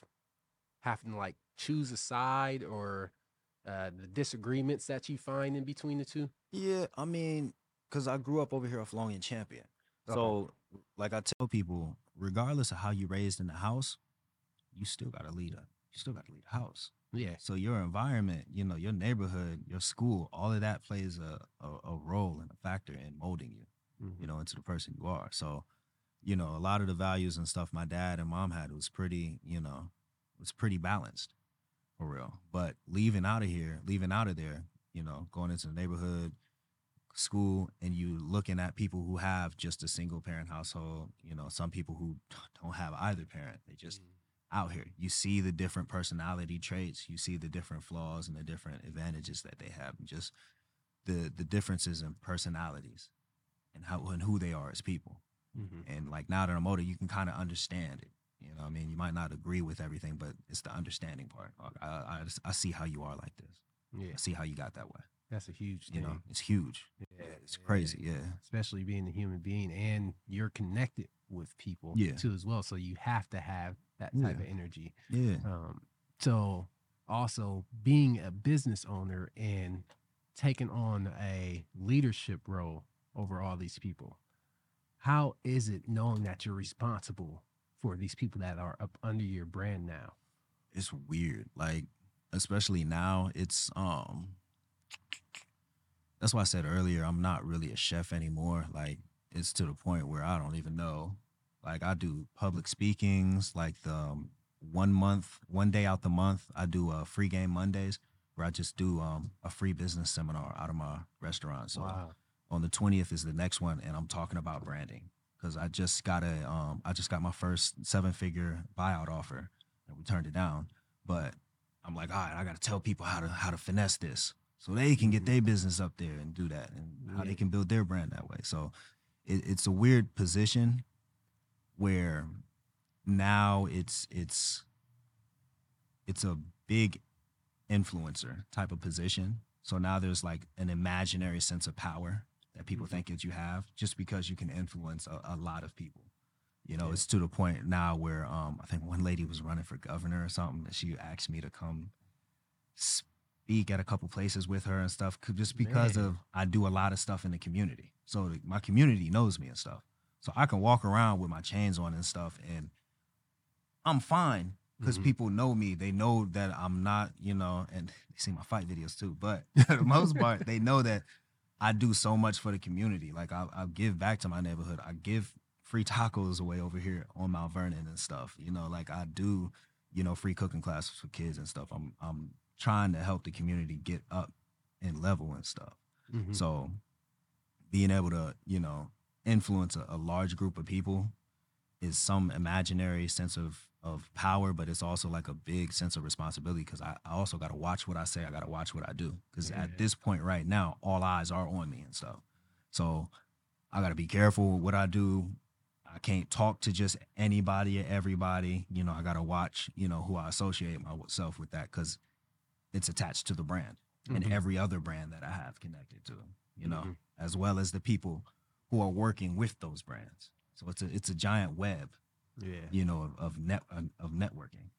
having to like choose a side or uh, the disagreements that you find in between the two?
Yeah, I mean, cause I grew up over here off Long and Champion.
Okay.
So, like I tell people, regardless of how you raised in the house, you still gotta lead a, you still gotta lead a house.
Yeah.
So your environment, you know, your neighborhood, your school, all of that plays a, a, a role and a factor in molding you,
Mm-hmm.
you know, into the person you are. So, you know, a lot of the values and stuff my dad and mom had was pretty, you know, was pretty balanced for real. But leaving out of here, leaving out of there, you know, going into the neighborhood, school, and you looking at people who have just a single parent household, you know, some people who don't have either parent. They just out here. You see the different personality traits, you see the different flaws and the different advantages that they have, and just the the differences in personalities and how and who they are as people.
Mm-hmm.
And like now that I'm older, you can kind of understand it. You know, I mean, you might not agree with everything, but it's the understanding part. I, I, I see how you are like this.
Yeah.
I see how you got that way.
That's a huge
You know, it's huge.
Yeah,
it's crazy. Yeah.
especially being a human being and you're connected with people
Yeah.
too as well so you have to have that type
Yeah.
of energy
Yeah.
um so also being a business owner and taking on a leadership role over all these people how is it knowing that you're responsible for these people that are up under your brand now
it's weird. Like, especially now, it's um that's why I said earlier, I'm not really a chef anymore. Like, it's to the point where I don't even know. Like, I do public speakings, like the um, one month, one day out the month, I do uh, free game Mondays where I just do um, a free business seminar out of my restaurant. So on the 20th is the next one and i'm talking about branding because i just got a um, i just got my first seven figure buyout offer and we turned it down but i'm like all right i gotta tell people how to how to finesse this so they can get
Mhm.
their business up there and do that and how
Yeah.
they can build their brand that way so it, it's a weird position where now it's it's it's a big influencer type of position so now there's like an imaginary sense of power that people
Mhm.
think that you have just because you can influence a, a lot of people. You know,
Yeah.
it's to the point now where um, I think one lady was running for governor or something, and she asked me to come speak at a couple places with her and stuff, just because
Man.
of I do a lot of stuff in the community. So the, my community knows me and stuff. So I can walk around with my chains on and stuff, and I'm fine because
Mhm.
people know me. They know that I'm not, you know, and they see my fight videos too. But for the most part, they know that I do so much for the community. Like I, I give back to my neighborhood. I give free tacos away over here on Mount Vernon and stuff. You know, like I do, you know, free cooking classes for kids and stuff. I'm I'm trying to help the community get up and level and stuff.
Mhm.
So being able to, you know, influence a, a large group of people is some imaginary sense of of power, but it's also like a big sense of responsibility because I, I also got to watch what I say. I got to watch what I do because
Yeah.
at this point right now, all eyes are on me and stuff. So I got to be careful with what I do. I can't talk to just anybody or everybody. You know, I got to watch, you know, who I associate myself with that because it's attached to the brand and
Mhm.
every other brand that I have connected to, you know,
Mhm.
as well as the people who are working with those brands. So it's a it's a giant web,
Yeah.
you know, of, of net of networking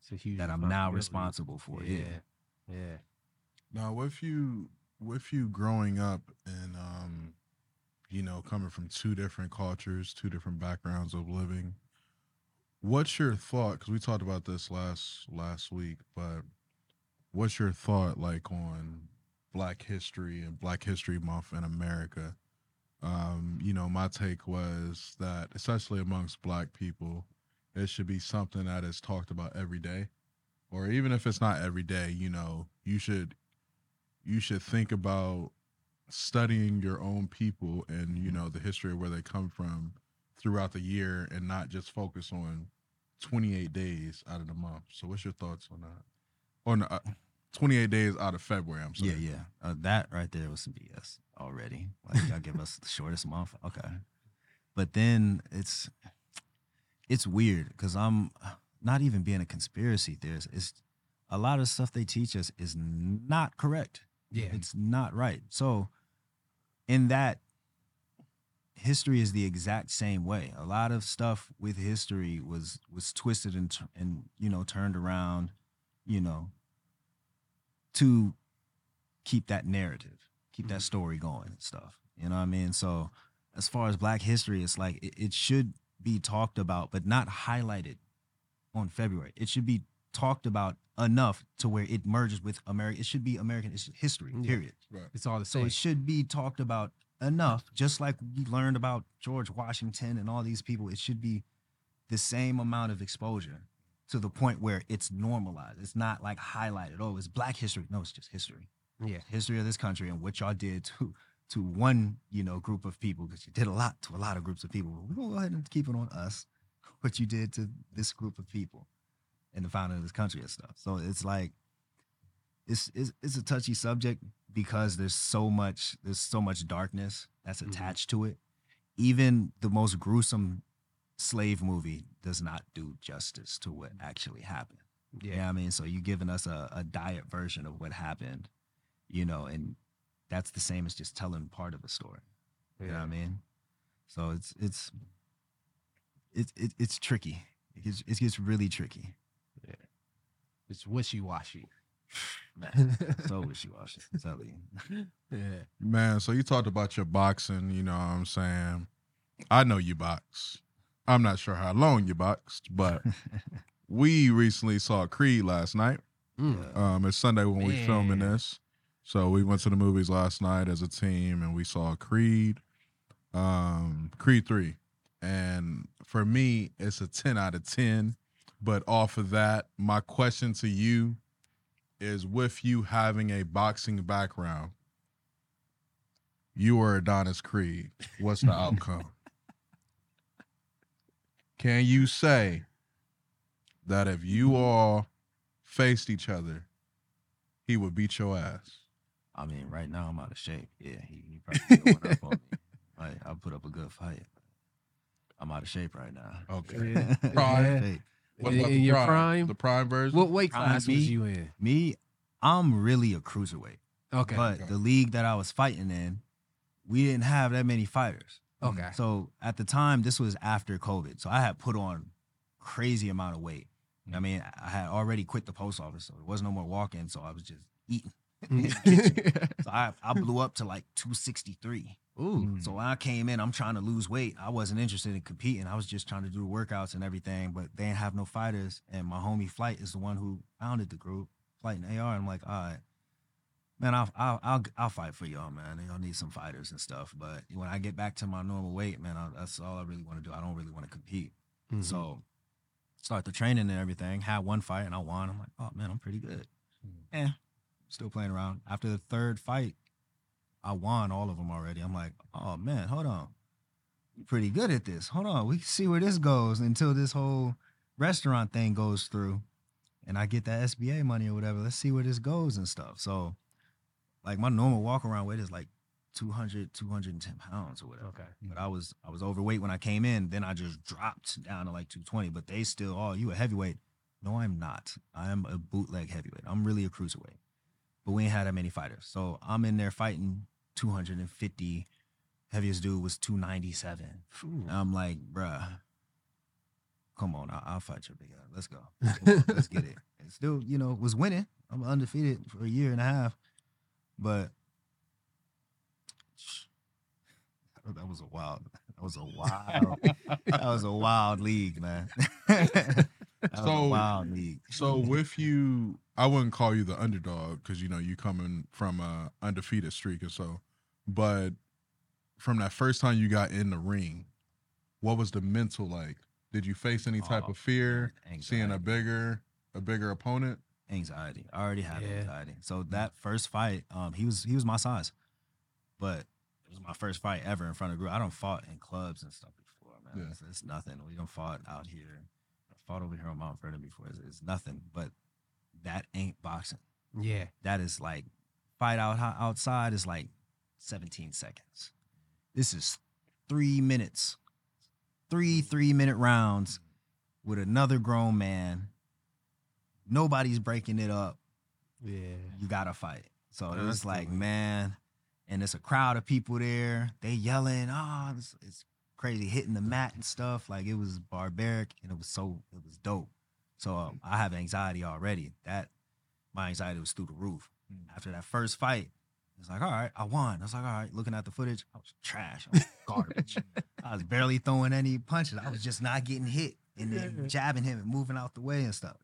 It's a huge
that I'm now responsible for. Yeah.
Yeah. Yeah.
Now, with you, with you growing up and um, you know, coming from two different cultures, two different backgrounds of living, what's your thought? Because we talked about this last last week, but what's your thought like on Black History and Black History Month in America? Um, you know, my take was that, especially amongst Black people, it should be something that is talked about every day, or even if it's not every day. You know, you should you should think about studying your own people and you know the history of where they come from throughout the year and not just focus on 28 days out of the month so what's your thoughts on that on uh, 28 days out of february i'm sorry
Yeah, yeah. Uh, that right there was some BS already. Like y'all give us the shortest month, okay. But then it's it's weird because I'm not even being a conspiracy theorist. It's a lot of stuff they teach us is not correct.
Yeah.
It's not right. So in that history is the exact same way. A lot of stuff with history was was twisted and and you know turned around, you know, to keep that narrative, keep that
Mhm.
story going and stuff. You know what I mean? So as far as black history, it's like it, it should be talked about, but not highlighted on February. It should be talked about enough to where it merges with America. It should be American his- history,
Yeah.
period.
right
It's all the same.
So it should be talked about enough, just like we learned about George Washington and all these people. It should be the same amount of exposure to the point where it's normalized. It's not like highlighted. Oh, it's Black history. No, it's just history.
yeah.
History of this country and what y'all did to to one you know group of people because you did a lot to a lot of groups of people. We're gonna go ahead and keep it on us what you did to this group of people in the founding of this country and stuff. So it's like it's it's, it's a touchy subject because there's so much there's so much darkness that's
Mhm.
attached to it. Even the most gruesome slave movie does not do justice to what actually happened.
Yeah.
Yeah, I mean, so you giving us a, a diet version of what happened, you know, and that's the same as just telling part of the story. You know what I mean? So it's it's it's it, it's tricky. It gets, it gets really tricky.
Yeah, It's wishy washy.
Man, so wishy washy. Tell you.
Yeah.
man so you talked about your boxing you know what i'm saying i know you box i'm not sure how long you boxed but we recently saw creed last night
Mm.
Um, it's Sunday when we're filming this, so we went to the movies last night as a team, and we saw Creed, um, Creed three, and for me, it's a ten out of ten. But off of that, my question to you is: with you having a boxing background, you are Adonis Creed. What's the outcome? Can you say that if you all faced each other, he would beat your ass?
I mean, right now I'm out of shape. Yeah, he, he probably could've went up on me. Like, I put up a good fight. I'm out of shape right now.
Okay.
Yeah.
Prime.
Yeah.
Shape.
What
in,
about
in
the
your
prime?
prime,
The prime version?
what weight
Prime
class was
me?
you in?
Me, I'm really a cruiserweight.
Okay.
But
Okay.
the league that I was fighting in, we didn't have that many fighters.
Okay.
So at the time, this was after COVID. So I had put on crazy amount of weight. I mm. mean, I had already quit the post office, so there was no more walking. So I was just eating. Mm. So I, I blew up to like 263.
Ooh.
So when I came in, I'm trying to lose weight. I wasn't interested in competing. I was just trying to do the workouts and everything. But they didn't have no fighters. And my homie Flight is the one who founded the group, Flight and AR. I'm like, all right, man, I'll I'll I'll, I'll fight for y'all, man. Y'all need some fighters and stuff. But when I get back to my normal weight, man, I, that's all I really want to do. I don't really want to compete.
Mhm.
So start the training and everything. Had one fight and I won. I'm like, oh man, I'm pretty good. Eh, still playing around. After the third fight, I won all of them already. I'm like, oh man, hold on. pretty good at this. Hold on, we can see where this goes until this whole restaurant thing goes through, and I get that SBA money or whatever. Let's see where this goes and stuff. So, like my normal walk around weight is like 200, 210 pounds or whatever.
Okay.
But I was I was overweight when I came in. Then I just dropped down to like 220. But they still, oh, you a heavyweight? No, I'm not. I am a bootleg heavyweight. I'm really a cruiserweight. But we ain't had that many fighters. So I'm in there fighting 250. Heaviest dude was 297.
Phew.
I'm like, bruh, come on, I'll, I'll fight your big ass. Let's go. On, Let's get it. And still, you know, was winning. I'm undefeated for a year and a half. But that was a wild, that was a wild, that was a wild league, man.
So-
wild league.
So with you, I wouldn't call you the underdog because you know you coming from a undefeated streak or so, but from that first time you got in the ring, what was the mental like? Did you face any type
Oh,
of fear seeing a bigger a bigger opponent?
Anxiety. I already had
Yeah.
anxiety. So that first fight, um, he was he was my size, but it was my first fight ever in front of a group. I don't fought in clubs and stuff before, man.
Yeah.
It's, it's nothing. We don't fought out here. I fought over here on Mount Vernon before. It's, it's nothing. But that ain't boxing.
Yeah.
That is like fight out outside is like 17 seconds. This is three minutes, three three minute rounds with another grown man. Nobody's breaking it up
Yeah.
you gotta fight. So
Yeah,
it was like, man, and it's a crowd of people there. They yelling, oh, it's, it's crazy, hitting the mat and stuff. Like it was barbaric, and it was so it was dope. So um, I have anxiety already. That my anxiety was through the roof.
Mm.
After that first fight, it's like, all right, I won. I was like, all right, looking at the footage, I was trash. I was garbage. I was barely throwing any punches. I was just not getting hit and then jabbing him and moving out the way and stuff.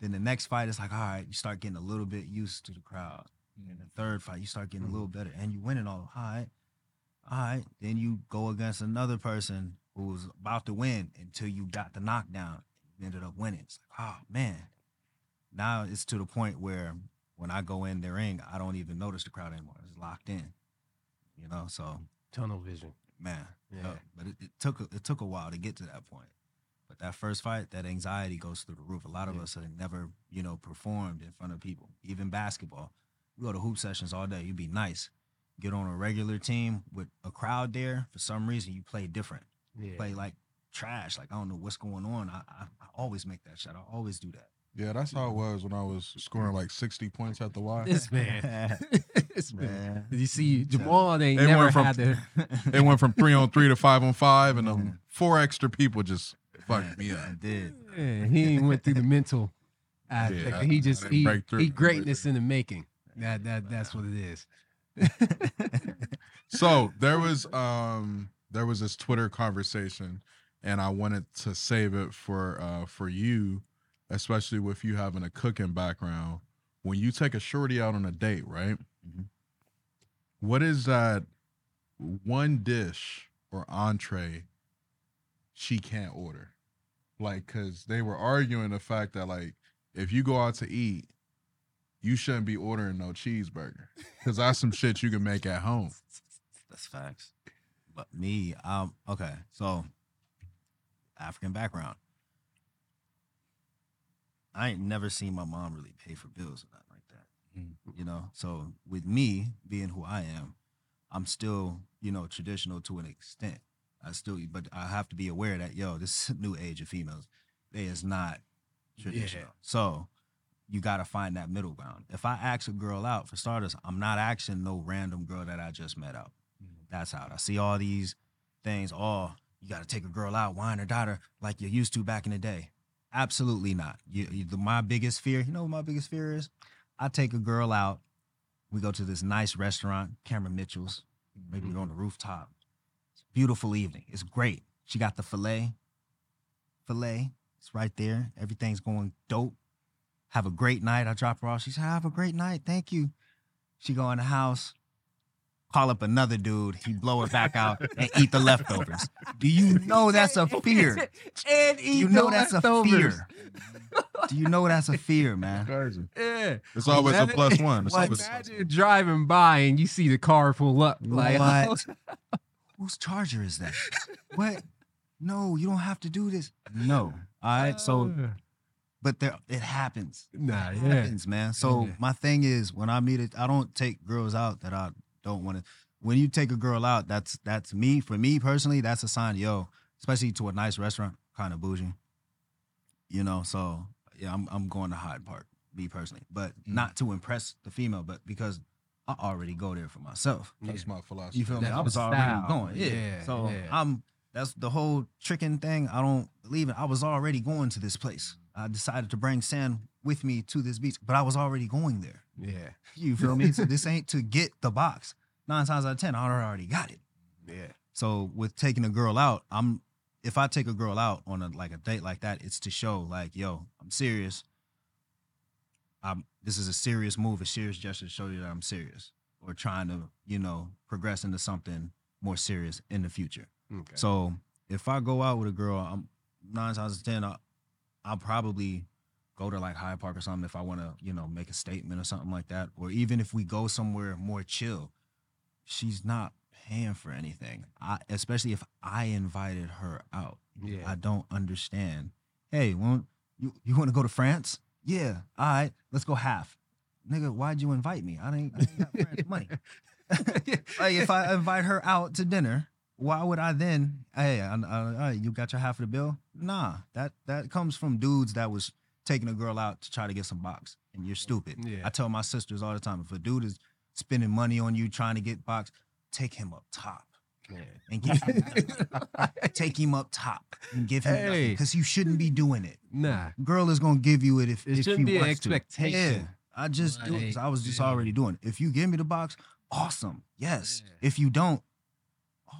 Then the next fight is like, all right, you start getting a little bit used to the crowd. And the third fight, you start getting a little better and you winning all. All right. All right. Then you go against another person who was about to win until you got the knockdown. You ended up winning. It's like, oh man. Now it's to the point where when I go in the ring, I don't even notice the crowd anymore. It's locked in. You know, so
Tunnel vision.
man.
Yeah.
uh, but it, it took a, it took a while to get to that point. But that first fight, that anxiety goes through the roof. A lot of
Yeah.
us have never, you know, performed in front of people. Even basketball, we go to hoop sessions all day. You'd be nice. Get on a regular team with a crowd there. For some reason, you play different.
Yeah.
Play like trash. Like I don't know what's going on. I, I, I always make that shot. I always do that.
Yeah, that's how it was when I was scoring like sixty points at the Y.
This man. this man.
man.
You see, Jamal, they
They
never
went from-
had to.
It went from three on three to five on five, and
Yeah.
um, four extra people just fucked me up.
I did.
Yeah, he ain't went through the mental aspect.
Yeah, I-
he just he, he greatness in the making. That that that's what it is.
so there was um there was this Twitter conversation, and I wanted to save it for uh for you, especially with you having a cooking background. When you take a shorty out on a date, right?
Mhm.
What is that one dish or entree she can't order? Like, cause they were arguing the fact that like if you go out to eat, you shouldn't be ordering no cheeseburger, cause that's some shit you can make at home.
That's facts. But me, um, okay, so African background. I ain't never seen my mom really pay for bills or nothing like that.
Mm.
You know, so with me being who I am, I'm still, you know, traditional to an extent. I still, but I have to be aware that yo, this new age of females, they is not traditional. So you got to find that middle ground. If I ask a girl out, for starters, I'm not asking no random girl that I just met out. Mm. That's out. I see all these things. Oh, you got to take a girl out, wine her daughter like you used to back in the day. Absolutely not. You, you, the, my biggest fear, you know what my biggest fear is? I take a girl out. We go to this nice restaurant, Cameron Mitchell's. Maybe we go on the rooftop. It's a beautiful evening. It's great. She got the filet. Filet. It's right there. Everything's going dope. Have a great night. I drop her off. She said, Have a great night. Thank you. She go in the house, call up another dude. He blow it back out and eat the leftovers. Do you know that's a fear?
and
Do you know that's a fear? Do you know that's a fear, man?
Crazy.
Yeah.
It's always a plus one. It's
What?
always a plus
Imagine driving by and you see the car pull up. Like,
What? Whose charger is that? what? No, you don't have to do this. No. All right. So, but there, it happens.
nah,
It
yeah.
happens, man. So
Yeah.
my thing is, when I meet it, I don't take girls out that I don't want to. When you take a girl out, that's that's me. For me personally, that's a sign, yo, especially to a nice restaurant, kind of bougie. You know, so yeah, I'm I'm going to Hyde Park, me personally, but
Mm.
not to impress the female, but because I already go there for myself.
That's my philosophy.
You feel me?
That's
I was
the
already going. Yeah.
Yeah,
so
yeah.
I'm that's the whole tricking thing. I don't believe it. I was already going to this place. I decided to bring Sam with me to this beach, but I was already going there.
Yeah.
You feel me? so this ain't to get the box. Nine times out of ten, I already got it.
Yeah.
So with taking a girl out, I'm if I take a girl out on a like a date like that, it's to show like, yo, I'm serious. I'm this is a serious move, a serious gesture to show you that I'm serious. Or trying to, you know, progress into something more serious in the future.
Okay.
So if I go out with a girl, I'm nine times out of ten, I, I'll probably go to like Hyde Park or something if I want to, you know, make a statement or something like that. Or even if we go somewhere more chill, she's not paying for anything. I, especially if I invited her out.
yeah.
I don't understand. Hey, want you you want to go to France? Yeah, all right, let's go half. Nigga, why'd you invite me? I ain't, I ain't got friends, money. like if I invite her out to dinner, why would I then? Hey, I, I, right, you got your half of the bill? Nah, that that comes from dudes that was taking a girl out to try to get some box, and you're stupid.
Yeah.
I tell my sisters all the time, if a dude is spending money on you trying to get box, take him up top
yeah.
and give him take him up top and give him
Hey.
because you shouldn't be doing it.
Nah.
Girl is gonna give you it if
It
if
shouldn't be an expectation.
Yeah, I just do it 'cause I was just
Like,
already doing. it. If you give me the box, awesome. Yes.
Yeah.
If you don't,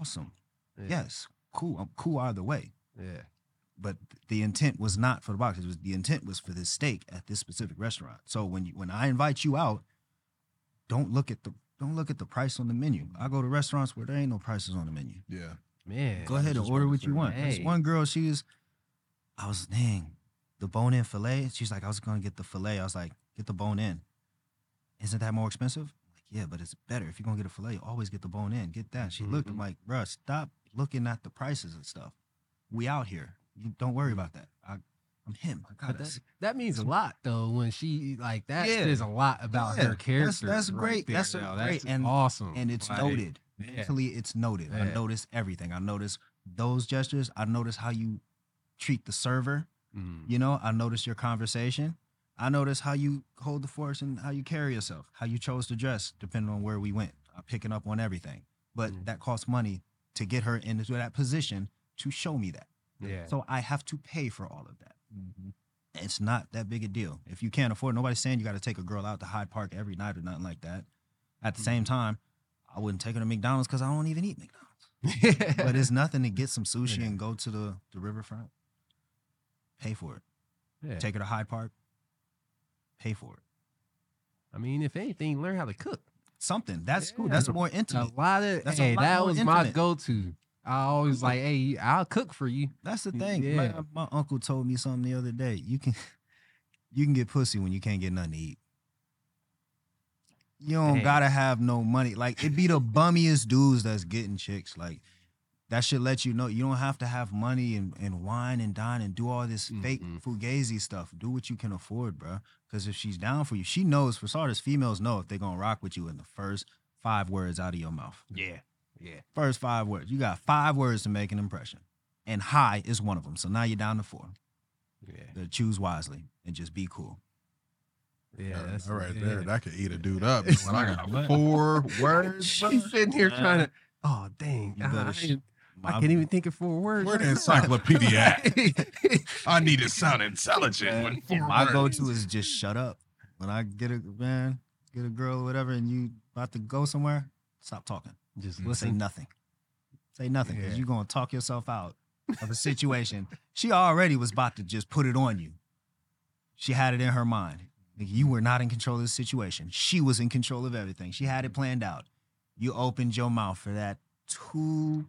awesome.
Yeah.
Yes. Cool. I'm cool either way.
Yeah.
But the intent was not for the box. It was the intent was for this steak at this specific restaurant. So when you when I invite you out, don't look at the don't look at the price on the menu. I go to restaurants where there ain't no prices on the menu.
Yeah.
Man.
Go ahead and order what you want.
that.
This one girl, she was, I was, dang, the bone in filet. She's like, I was gonna get the filet. I was like, get the bone in. Isn't that more expensive? I'm like, yeah, but it's better. If you're gonna get a filet, always get the bone in. Get that. She looked, I'm
Mhm.
like, bruh, stop looking at the prices and stuff. We out here. You don't worry about that. I, I'm him. I got
that, that means a lot though when she like that
Yeah.
says a lot about
Yeah,
her
that's-
character.
that's
right
great.
there,
That's a
yo.
great- and-
awesome.
And it's
Like,
noted.
Yeah.
Mentally, it's noted. I notice everything. I notice those gestures. I notice how you treat the server.
Mm.
You know, I notice your conversation. I notice how you hold the force and how you carry yourself, how you chose to dress, depending on where we went. I'm picking up on everything. But
Mm.
that costs money to get her into that position to show me that.
Yeah.
So I have to pay for all of that. Mm-hmm. It's not that big a deal. If you can't afford, nobody's saying you got to take a girl out to Hyde Park every night or nothing like that. At the same mm-hmm. time, I wouldn't take her to McDonald's because I don't even eat McDonald's. but it's nothing to get some sushi
Yeah.
and go to the, the riverfront. Pay for it.
yeah.
Take her to Hyde Park. Pay for it.
I mean, if anything, learn how to cook.
Something. That's cool.
Yeah.
That's more intimate.
A
intimate.
lot of
That's
hey,
lot
that
more
was my go-to. I always like, hey, I'll cook for you.
That's the thing.
Yeah.
My, my uncle told me something the other day. You can you can get pussy when you can't get nothing to eat. You don't
Hey.
gotta have no money. Like it be the bummiest dudes that's getting chicks. Like that should let you know you don't have to have money and, and wine and dine and do all this fake
Mm-mm.
fugazi stuff. Do what you can afford, bro. Because if she's down for you, she knows. For starters, females know if they're gonna rock with you in the first five words out of your mouth.
Yeah. Yeah.
First five words. You got five words to make an impression. And hi is one of them. So now you're down to four.
Yeah.
Better choose wisely and just be cool.
Yeah.
All
That's
right,
yeah.
there, that could eat a dude up. When I got four words,
She's sitting here
Yeah.
trying to. Oh dang!
You
I,
better sh-
I can't even think of four words.
where the encyclopedia at? I need to sound intelligent with four
My
words.
go-to is just shut up. When I get a man, get a girl or whatever, and you about to go somewhere, stop talking.
Just
Say nothing. Say nothing because
Yeah.
you're gonna talk yourself out of a situation. she already was about to just put it on you. She had it in her mind. You were not in control of the situation. She was in control of everything. She had it planned out. You opened your mouth for that two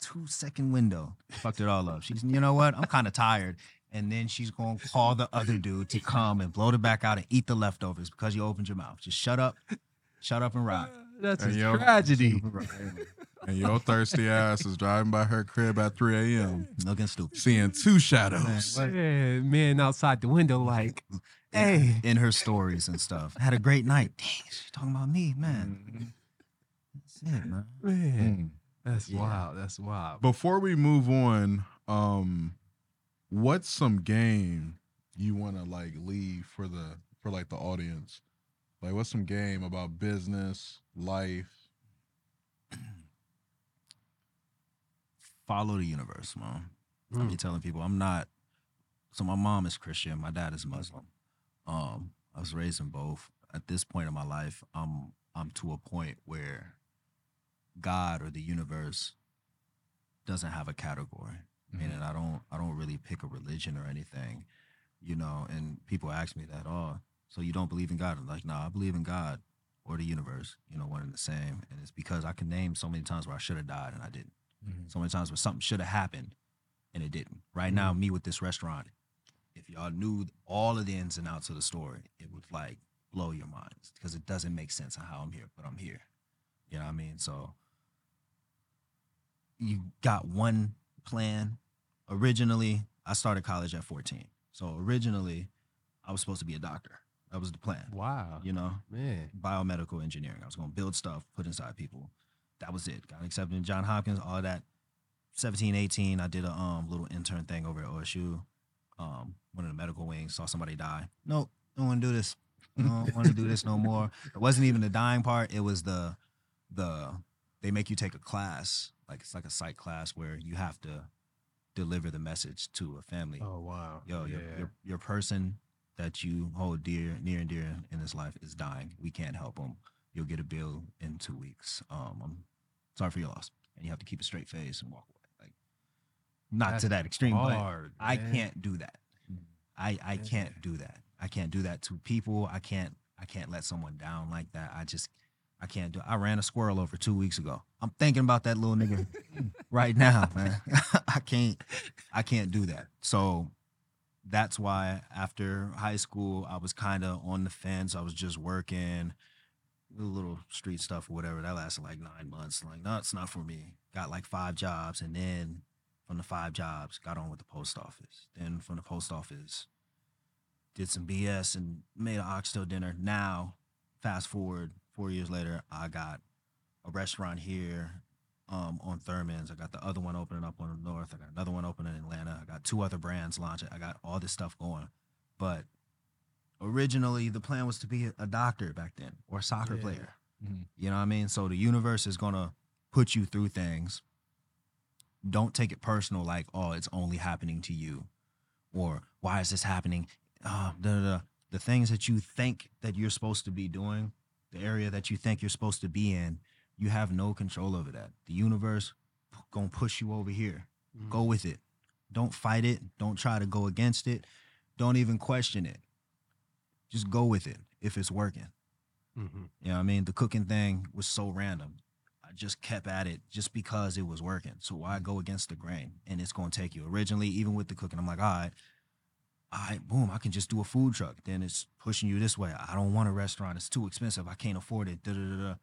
two second window. Fucked it all up. She's, you know what? I'm kind of tired. And then she's gonna call the other dude to come and blow it back out and eat the leftovers because you opened your mouth. Just shut up, shut up and rock.
That's
Hey,
a
yo.
tragedy.
and your thirsty ass is driving by her crib at 3 a.m.
Looking stupid.
seeing two shadows.
what?
Man, man outside the window, like, hey.
in her stories and stuff. Had a great night. Dang, she talking about me, man. That's it, man.
Man,
Mm.
that's
Yeah.
wild. That's wild.
Before we move on, um, what's some game you want to like leave for the for like the audience? Like, what's some game about business, life?
Follow the universe, mom. I
Mm.
be telling people I'm not. So my mom is Christian, my dad is Muslim. Um, I was raised in both. At this point in my life, I'm I'm to a point where God or the universe doesn't have a category.
Mhm.
Meaning I don't I don't really pick a religion or anything, you know. And people ask me that, oh, so you don't believe in God? I'm like, no, I believe in God or the universe, you know, one and the same. And it's because I can name so many times where I should have died and I didn't. Mm-hmm. So many times where something should have happened and it didn't. Right now, mm-hmm. me with this restaurant, if y'all knew all of the ins and outs of the story, it would like blow your minds because it doesn't make sense on how I'm here, but I'm here. You know what I mean? So you got one plan. Originally, I started college at 14. So originally, I was supposed to be a doctor. That was the plan.
Wow.
You know,
Man.
biomedical engineering. I was going to build stuff, put inside people. That was it. Got accepted in John Hopkins, all that. 17, 18, I did a um, little intern thing over at OSU. Um, went in the medical wing, saw somebody die. Nope, I don't want to do this. I don't want to do this no more. It wasn't even the dying part. It was the the they make you take a class, like it's like a psych class where you have to deliver the message to a family
Oh, wow.
yo, your, your your person that you hold dear, near and dear in this life is dying. We can't help them. You'll get a bill in two weeks. Um, I'm sorry for your loss, and you have to keep a straight face and walk away. Like, not
That's
to that extreme, but
hard,
I can't do that. I I can't do that. I can't do that to people. I can't I can't let someone down like that. I just I can't do. I ran a squirrel over two weeks ago. I'm thinking about that little nigga right now, man. I can't I can't do that. So that's why after high school I was kind of on the fence. I was just working little street stuff or whatever. That lasted like nine months. Like, no, it's not for me. Got like five jobs, and then from the five jobs, got on with the post office. Then from the post office, did some BS and made an oxtail dinner. Now, fast forward four years later, I got a restaurant here um, on Thurman's. I got the other one opening up on the north. I got another one opening in Atlanta. I got two other brands launching. I got all this stuff going. But originally, the plan was to be a doctor back then or a soccer
Yeah.
player.
Mhm.
You know what I mean? So the universe is gonna put you through things. Don't take it personal, like, oh, it's only happening to you, or why is this happening? Uh, da, da, da. The things that you think that you're supposed to be doing, the area that you think you're supposed to be in, you have no control over that. The universe p- gonna push you over here.
Mm.
Go with it. Don't fight it. Don't try to go against it. Don't even question it. Just go with it if it's working.
Mhm.
You know what I mean? The cooking thing was so random. I just kept at it just because it was working. So why go against the grain? And it's gonna take you. Originally, even with the cooking, I'm like, all right, all right, boom, I can just do a food truck. Then it's pushing you this way. I don't want a restaurant. It's too expensive. I can't afford it. Da da da da.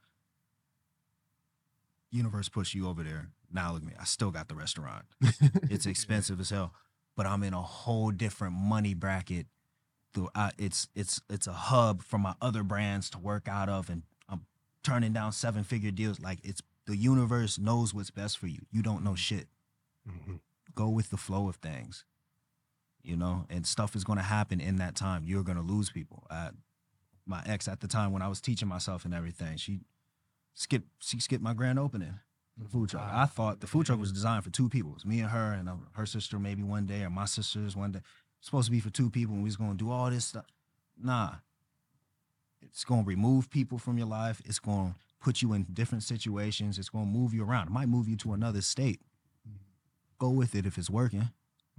Universe pushed you over there. Now look at me. I still got the restaurant. It's expensive as hell, but I'm in a whole different money bracket. I, it's it's it's a hub for my other brands to work out of, and I'm turning down seven figure deals. Like it's the universe knows what's best for you. You don't know shit.
Mhm.
Go with the flow of things, you know. And stuff is gonna happen in that time. You're gonna lose people. Uh, my ex at the time when I was teaching myself and everything, she skipped she skipped my grand opening the food truck.
Wow.
I thought the food truck was designed for two people. It's me and her and uh, her sister maybe one day or my sisters one day. It's supposed to be for two people and we was gonna do all this stuff. Nah. It's gonna remove people from your life. It's gonna put you in different situations. It's gonna move you around. It might move you to another state. Go with it if it's working.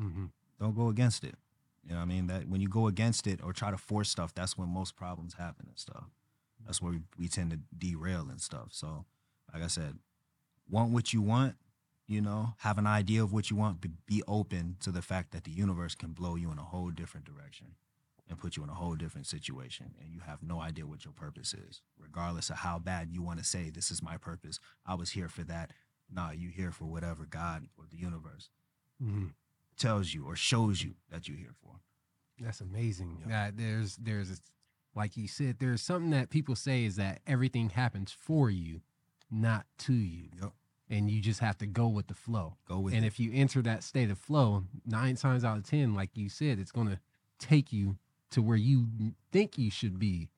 Mhm.
Don't go against it. You know what I mean? That when you go against it or try to force stuff, that's when most problems happen and stuff. That's where we, we tend to derail and stuff. So, like I said, want what you want, you know, have an idea of what you want, but be open to the fact that the universe can blow you in a whole different direction and put you in a whole different situation. And you have no idea what your purpose is, regardless of how bad you want to say, this is my purpose. I was here for that. Nah, you here for whatever God or the universe
Mhm.
tells you or shows you that you're here for.
That's amazing.
Yeah.
Yeah, there's there's a- like you said, there's something that people say is that everything happens for you, not to you.
Yep.
And you just have to go with the flow.
Go with
and
it.
if you enter that state of flow, nine times out of ten, like you said, it's gonna take you to where you think you should be,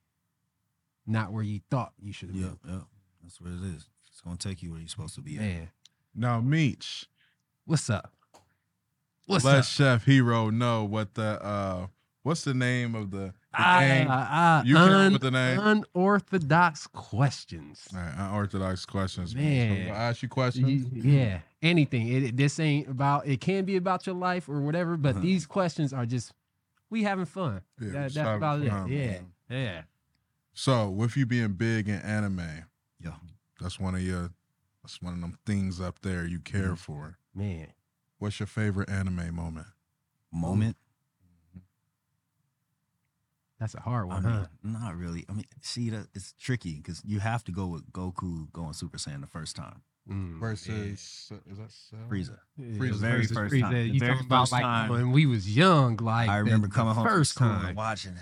not where you thought you should be.
Yep, yep. That's what it is. It's gonna take you where you're supposed to be. at.
Man,
Now, Meech,
what's up? What's
let
up?
Chef Hiro know what the uh what's the name of the, the
Ah,
game?
ah,
You came up with the name?
Unorthodox questions.
All right, unorthodox questions.
Man.
So I ask you questions.
Y- Yeah, anything. It, it- this ain't about. It can be about your life or whatever, but
Uh-huh.
these questions are just we having fun.
Yeah,
That- that's
having
about
fun,
it. Yeah,
man.
yeah.
So, with you being big in anime,
Yeah.
that's one of your that's one of them things up there you care
Mm-hmm.
for.
Man,
What's your favorite anime moment?
Moment.
That's a hard
I
one,
mean,
huh?
not really. I mean, see, that it's tricky because you have to go with Goku going Super Saiyan the first time.
Mm,
Versus is that Cell?
Frieza.
yeah.
Frieza
Yeah,
very
versus
first
Frieza,
time. The
You
very
talking about like
time.
when we was young? Like
I remember
the
coming home
first
from school
time.
and watching it.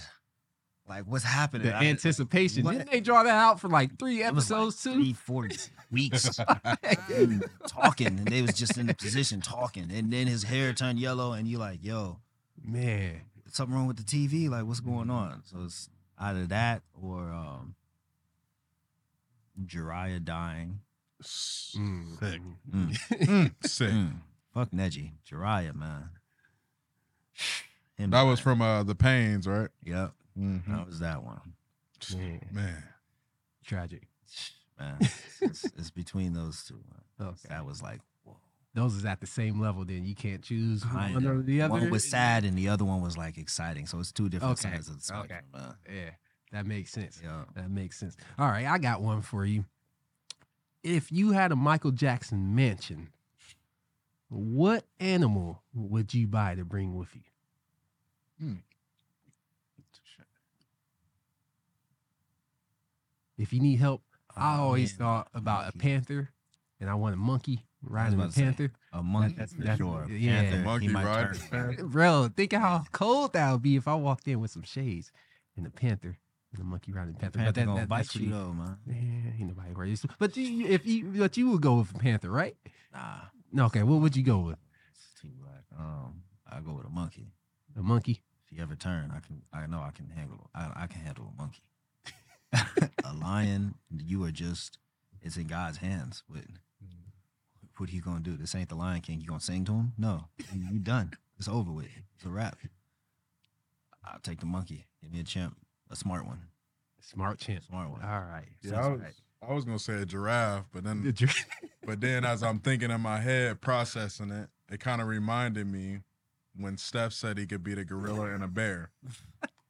Like, what's happening?
The
I-
anticipation.
what-
Didn't they draw that out for like three
it was like
episodes too?
Three, four weeks. and talking, and they was just in the position talking, and then his hair turned yellow, and you like, yo,
Man,
something wrong with the TV? Like, what's going on? So it's either that or um, Jiraiya dying.
Sick.
Mm,
Sick.
mm.
Mm, sick.
Mm, fuck Neji, Jiraiya, man. Him
That was
dying.
from uh the Pains, right?
Yep,
Mhm.
that was that one.
Man,
Man.
tragic.
Man, it's, it's, it's between those two. Man.
Okay.
That was like, whoa.
Those is at the same level. Then you can't choose one
Kinda.
or the other.
One was sad and the other one was like exciting. So it's two different
Okay,
sides of the spectrum.
okay.
man.
Yeah, that makes sense.
Yeah.
That makes sense. All right, I got one for you. If you had a Michael Jackson mansion, what animal would you buy to bring with you? Hmm. If you need help, I
Oh,
always thought about a panther, and I want a monkey riding a
about to say,
panther.
A monkey,
that's-
for
that's-
sure.
yeah.
Panther, he
Monkey
might
riding
turn-
a panther.
Bro, think of how cold that would be if I walked in with some shades and a panther and a monkey riding a panther.
Panther
but that,
gonna
that,
bite
that's
you though, man.
Yeah, ain't nobody worried. But you, if you, but you would go with a panther, right?
Nah,
No, okay. What would you go with?
it's too black. Um, I go with a monkey.
A monkey?
If you ever turn, I can. I know I can handle. I, I can handle a monkey. a lion, you are just. It's in God's hands. What? What are you gonna do? This ain't the Lion King. You gonna sing to him? No, you, you done. It's over with. It's a wrap. I'll take the monkey. Give me a chimp, a smart one,
Smart chimp.
smart one.
All right.
Yeah, I was, I was gonna say a giraffe, but then
Did you-
but then as I'm thinking in my head, processing it, it kind of reminded me when Steph said he could beat a gorilla and a bear.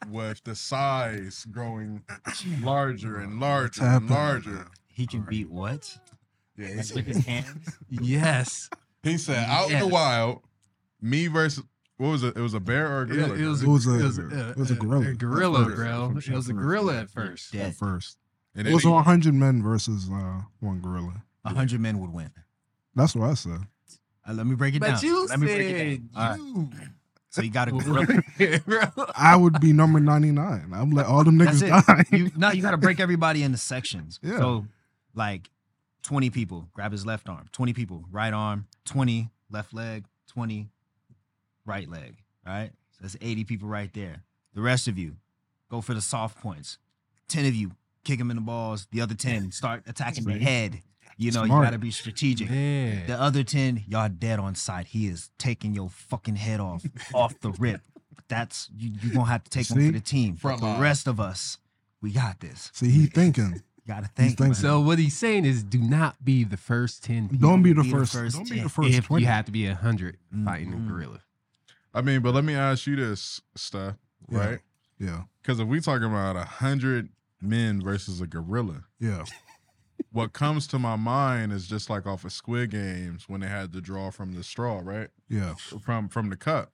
With the size growing larger and larger and larger.
He can beat what?
Yeah,
Like with his hands?
yes.
he said out in the
Yes.
wild, me versus what was it? It was a bear or a
It,
gorilla?
it was
It was a-
it was
it was a gorilla.
A gorilla,
first.
bro.
From
It was a gorilla at first.
Dead.
at first.
and
It
then
was
he-
100 men versus uh, one gorilla.
A hundred men would win.
That's what I said.
Uh, let me break it down.
But you
let me break it
said
down. All right.
you.
So you got a gorilla.
Bro.
I would be number 99. I'm let all them
That's
niggas
it.
die.
You, no, you got to break everybody into sections.
Yeah.
So, like, 20 people grab his left arm, 20 people right arm, 20 left leg, 20 right leg. All right. So that's 80 people right there. The rest of you go for the soft points. 10 of you kick him in the balls. The other 10 start attacking the head. You know, you got to be strategic.
Man.
The other 10, y'all dead on sight. He is taking your fucking head off, off the rip. That's, you, you're going to have to take one
See?
for the team.
Front
the
line.
rest of us, we got this.
See, he thinking.
You gotta
He's
think. man.
So what he's saying is, do not be the first ten. People
Don't be the
be the
first.
first
don't be
10.
the first
if
20.
you have to be a hundred fighting
Mhm.
a gorilla.
I mean, but let me ask you this, stuff,
Yeah.
right?
yeah,
Because if we talking about a hundred men versus a gorilla,
yeah.
what comes to my mind is just like off of Squid Games when they had to draw from the straw, right?
Yeah.
From from the cup.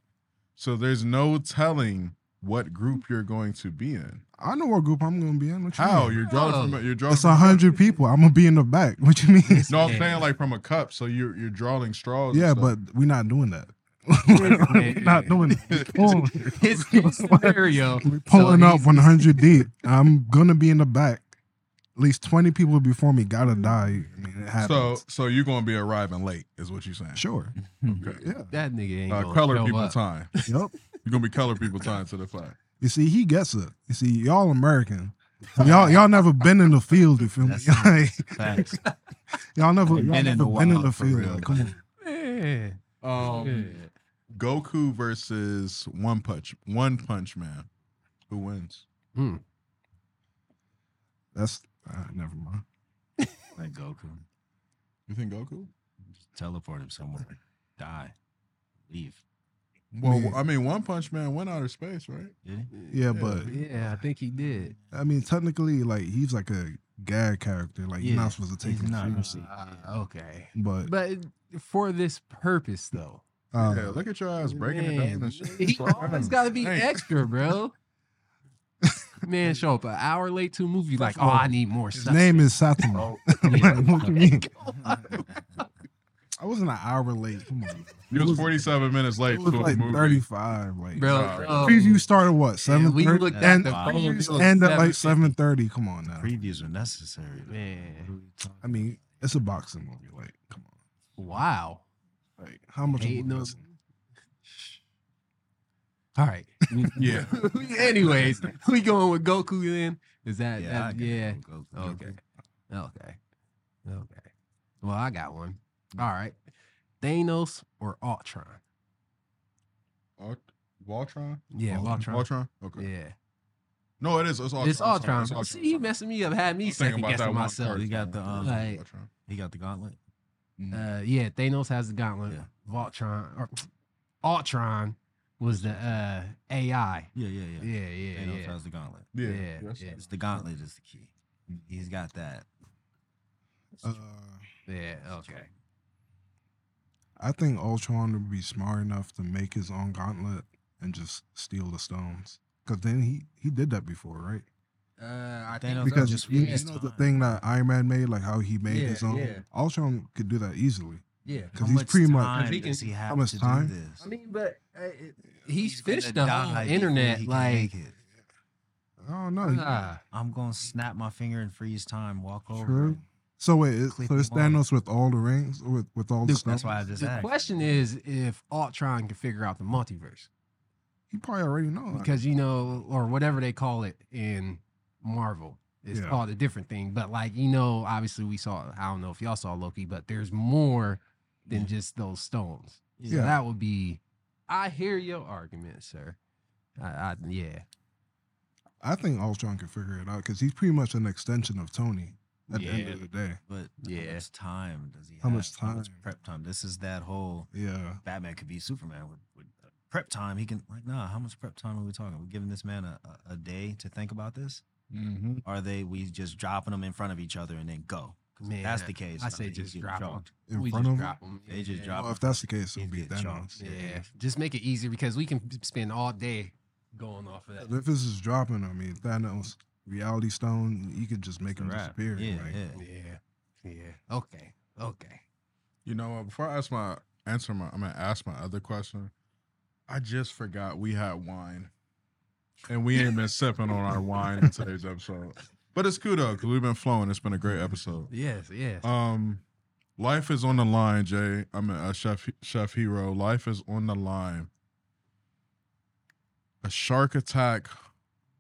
So there's no telling what group you're going to be in.
I know what group I'm gonna be in. What you
How
mean?
you're drawing
Oh.
from? You're drawing.
It's a hundred people. I'm gonna be in the back. What you mean?
No, I'm saying like from a cup. So you're you're drawing straws.
yeah, but we're not doing that. not doing that. Oh,
his, his scenario.
we're pulling
so
up 100 deep. I'm gonna be in the back. At least 20 people before me gotta die. I mean, it
so
happens.
so you're gonna be arriving late, is what you're saying.
sure.
Okay.
Yeah.
That nigga ain't
Uh,
gonna
color
show
people
up.
time.
Yep.
You're gonna be color people time to the flag.
You see, he gets it. You see, y'all American. Y'all y'all never been in the field, you feel me?
Facts.
y'all never, y'all
Been in
never
the
been in the field.
real,
Come on.
Man.
Um,
Yeah.
Goku versus One Punch One Punch Man. Who wins?
Hmm.
That's uh, never mind.
Like Goku.
You think Goku?
Just teleport him somewhere. Die. Leave.
Well,
Yeah.
I mean, One Punch Man went outer space, right?
Did he?
Yeah, but
Yeah, I think he did.
I mean, technically, like he's like a gag character. Like you're not supposed to take
he's
him
not.
seriously.
Uh, okay.
But
But for this purpose, though,
uh,
yeah, look at your ass breaking it down. And shit.
he always got to be
Hey.
extra, bro. Man, show up an hour late to a movie, like, oh, I need more.
his
substance."
name is Saitama.
Yeah.
Like, what you mean? I wasn't an hour late. Come on.
You was 47 minutes late
It was like
movie.
35. Like,
bro.
Sorry.
um,
preview started what?
and we
7:30?
looked at
And
the
Wow.
phone, it was
and at like
7:50.
7:30. Come on now.
Previews are necessary.
Man,
What are we talking
I mean, it's a boxing movie. Like, come on.
wow.
Like, how much?
Hating
am I
on-
missing?
All right.
Yeah.
Anyways, we going with Goku then? Is that
Yeah,
that- yeah? Okay. Okay. Okay. Well, I got one. All right. Thanos or Ultron?
Ult- Voltron?
Yeah,
Ult-
Voltron.
Voltron? Okay.
Yeah.
No, it is. It's Ultron.
It's Ultron.
It's. Ultron.
See, you messing me up, had me second guessing myself.
He got the, um,
Like-
He got the gauntlet.
Mhm.
Uh, yeah, Thanos has the gauntlet.
Yeah.
Voltron or Ultron was the uh, AI.
Yeah, yeah, yeah.
Yeah, yeah,
Thanos
yeah.
has the gauntlet.
yeah.
yeah,
yes,
yeah.
It's the gauntlet is the key. He's got that.
Uh,
Yeah. Okay.
I think Ultron would be smart enough to make his own gauntlet and just steal the stones. Because then he he did that before, right?
Uh, I
Thanos
think
Because
just
you, you know the thing that Iron Man made, like how he made
Yeah,
his own.
yeah.
Ultron could do that easily.
yeah.
Because
How
he's
much
pretty much
time
he can-
does he have
how much
to
time?
do this?
I mean, but uh, it, he's,
He's gonna
fished the whole internet.
he
Like,
make it.
Oh no. he-
ah,
I'm gonna snap my finger and freeze time, walk over.
True.
And-
So wait, is, so it's
him on.
Thanos with all the rings, with with all the
Dude,
stones.
That's why I just
the
asked.
question is if Ultron can figure out the multiverse.
He probably already know.
because you know, or whatever they call it in Marvel, it's
Yeah.
called a different thing. But like you know, obviously we saw. I don't know if y'all saw Loki, but there's more than
Yeah.
just those stones. So
Yeah.
that would be. I hear your argument, sir. I, I yeah,
I think Ultron can figure it out because he's pretty much an extension of Tony. At the
Yeah.
end of the day,
But
Yeah.
how much time does he have?
How much
How much
time?
prep time? This is that whole
yeah.
Batman could be Superman with, with uh, prep time. He can like, nah. How much prep time are we talking? We're giving this man a, a, a day to think about this.
Mhm.
Are they we just dropping them in front of each other and then go? 'Cause if that's the case.
I say just drop
them.
In
we
front of
drop them.
They just drop
Well, if that's the case, it'll be
get
Thanos.
choked.
Yeah, just make it easier because we can spend all day going off of that.
If this is dropping, I mean Thanos Reality Stone, you could just make
It's
him
wrap.
disappear.
Yeah,
like,
yeah.
Yeah, yeah. Okay, okay.
You know what? Before I ask my answer, my I'm gonna ask my other question. I just forgot we had wine, and we ain't been sipping on our wine in today's episode. But it's cool though, because we've been flowing. It's been a great episode.
Yes, yes.
Um, life is on the line, Jay. I'm a, a chef, chef hiro. Life is on the line. A shark attack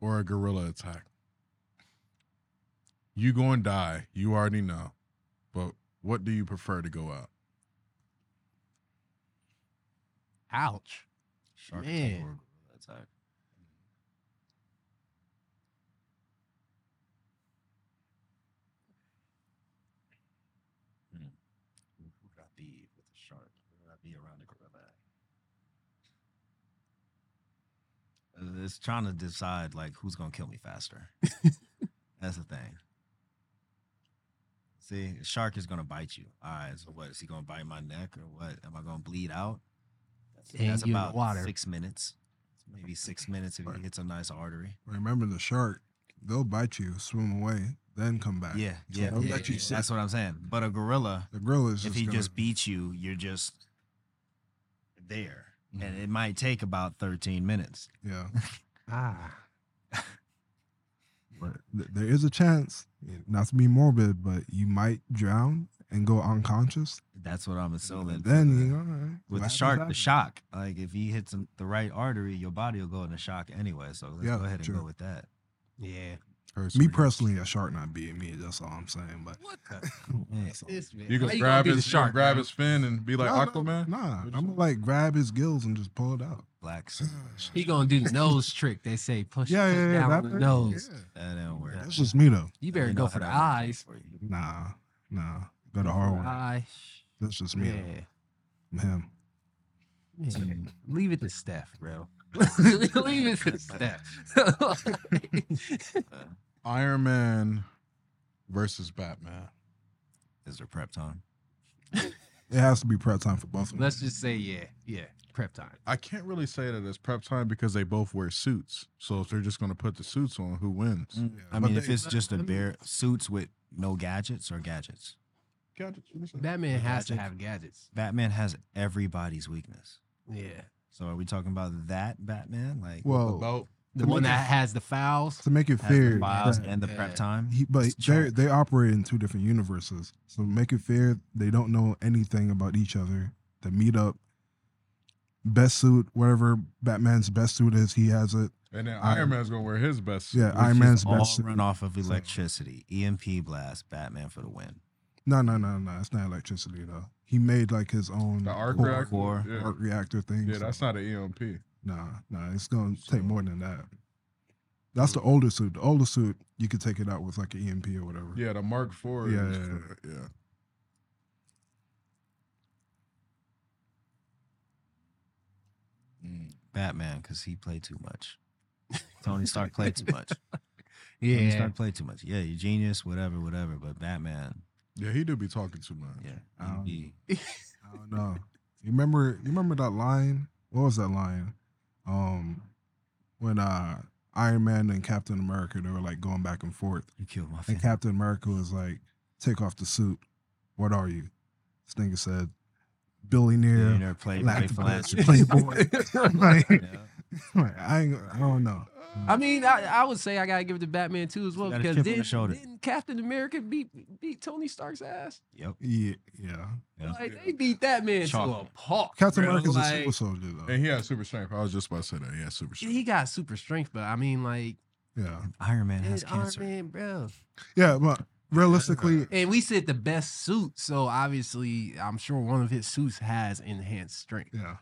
or a gorilla attack. You going to die. You already know. But what do you prefer to go out?
Ouch.
Shark
Man.
attack or gorilla. Hmm. Who who would I be with a shark? Who would I be around a gorilla? It's trying to decide like who's gonna kill me faster. That's the thing. See, a shark is gonna bite you. All right, so what is he gonna bite my neck or what? Am I gonna bleed out? That's,
And
that's
you
about
water.
six minutes. Maybe six minutes if
Right.
he hits a nice artery.
Remember the shark. they'll bite you, swim away, then come back.
Yeah,
So
yeah,
they'll
yeah,
let you
yeah.
sit.
That's what I'm saying. But a gorilla,
The gorilla is
if
just
he
gonna-
just beats you, you're just there, and
Mm-hmm.
it might take about 13 minutes.
yeah.
Ah.
But th- there is a chance, not to be morbid, but you might drown and go unconscious.
That's what I'm assuming.
Then
the-
you know, all right,
with the shark, the shock. Like if he hits the right artery, your body will go into shock anyway. So let's
Yeah,
go ahead and
true.
go with that.
Yeah.
Me personally, a shark not beating me. That's all I'm saying. But
What the?
Yeah.
This man.
You
How
can
gonna
grab
be
his you gonna
shark,
grab
bro?
his fin and be like
Nah, nah,
Aquaman.
Nah, I'm gonna like grab his gills and just pull it out.
Black.
He gonna do the nose trick. They say push,
Yeah,
push
yeah, yeah.
down
that
on the
part,
nose.
yeah.
That don't work.
That's just me though.
You better go for the
how that works
eyes.
Nah, nah. Go the hard one.
Eye.
That's just me.
Yeah.
I'm him.
Yeah. Leave it to Steph, bro. Leave it to Steph.
Iron Man versus Batman.
Is there prep time?
It has to be prep time for both of them.
Let's just say, yeah, yeah, prep time.
I can't really say that it's prep time because they both wear suits. So if they're just going to put the suits on, who wins?
Mm, I
But
mean, if
they-
it's just a
I mean-
bare suits with no gadgets or gadgets, Gadgets.
Batman has to
Gadget.
have gadgets.
Batman has everybody's weakness.
Yeah.
So are we talking about that Batman? Like
well,
Belt.
The one
make it-
that has the fouls.
to make it
has the
fair,
files and the
Yeah.
prep time?
he, but they they operate in two different universes. So make it fair, they don't know anything about each other. To meet up, best suit, whatever Batman's best suit is, he has it.
And then
Iron-
Iron Man's going to wear his best suit.
Yeah, Iron
is
Man's
all
best suit.
run off of electricity. EMP blast. Batman for the win.
No, no, no, no. It's not electricity though. He made like his own
The arc
core-
reactor.
core.
Yeah.
arc reactor thing.
yeah,
so-
that's not an EMP.
Nah, nah, it's gonna take more than that. That's the older suit. The older suit, you could take it out with like an EMP or whatever.
Yeah, the Mark IV.
Yeah,
is
yeah,
for- yeah. Mm.
Batman, because he played too much. Tony Stark played too much. Tony
Yeah.
Stark played too much. Yeah, you genius, whatever, whatever. But Batman,
Yeah, he do be talking too much.
yeah, he'd be-
I don't know. You remember? You remember that line? What was that line? Um, when uh Iron Man and Captain America they were like going back and forth,
you killed my
and. Captain America was like, "Take off the suit. What are you?" This nigga said, "Billionaire,
Billionaire play, play
philanthropist,
philanthropy.
playboy." like,
Yeah.
like, I ain't, I don't know.
I mean, I, I would say I gotta give it to Batman too as well
Got a
because
chip on the
didn't,
shoulder.
didn't Captain America beat beat Tony Stark's ass?
Yep.
Yeah, yeah.
Yeah.
Like they beat that man
Chalk.
to a pulp.
Captain
bro.
America's a
Like,
super soldier though.
And he has super strength. I was just about to say that. He has super strength.
He got super strength, but I mean, like,
Yeah,
Iron Man has
it's Iron
cancer.
Man, bro.
yeah, but realistically,
And we said the best suit, so obviously, I'm sure one of his suits has enhanced strength.
yeah.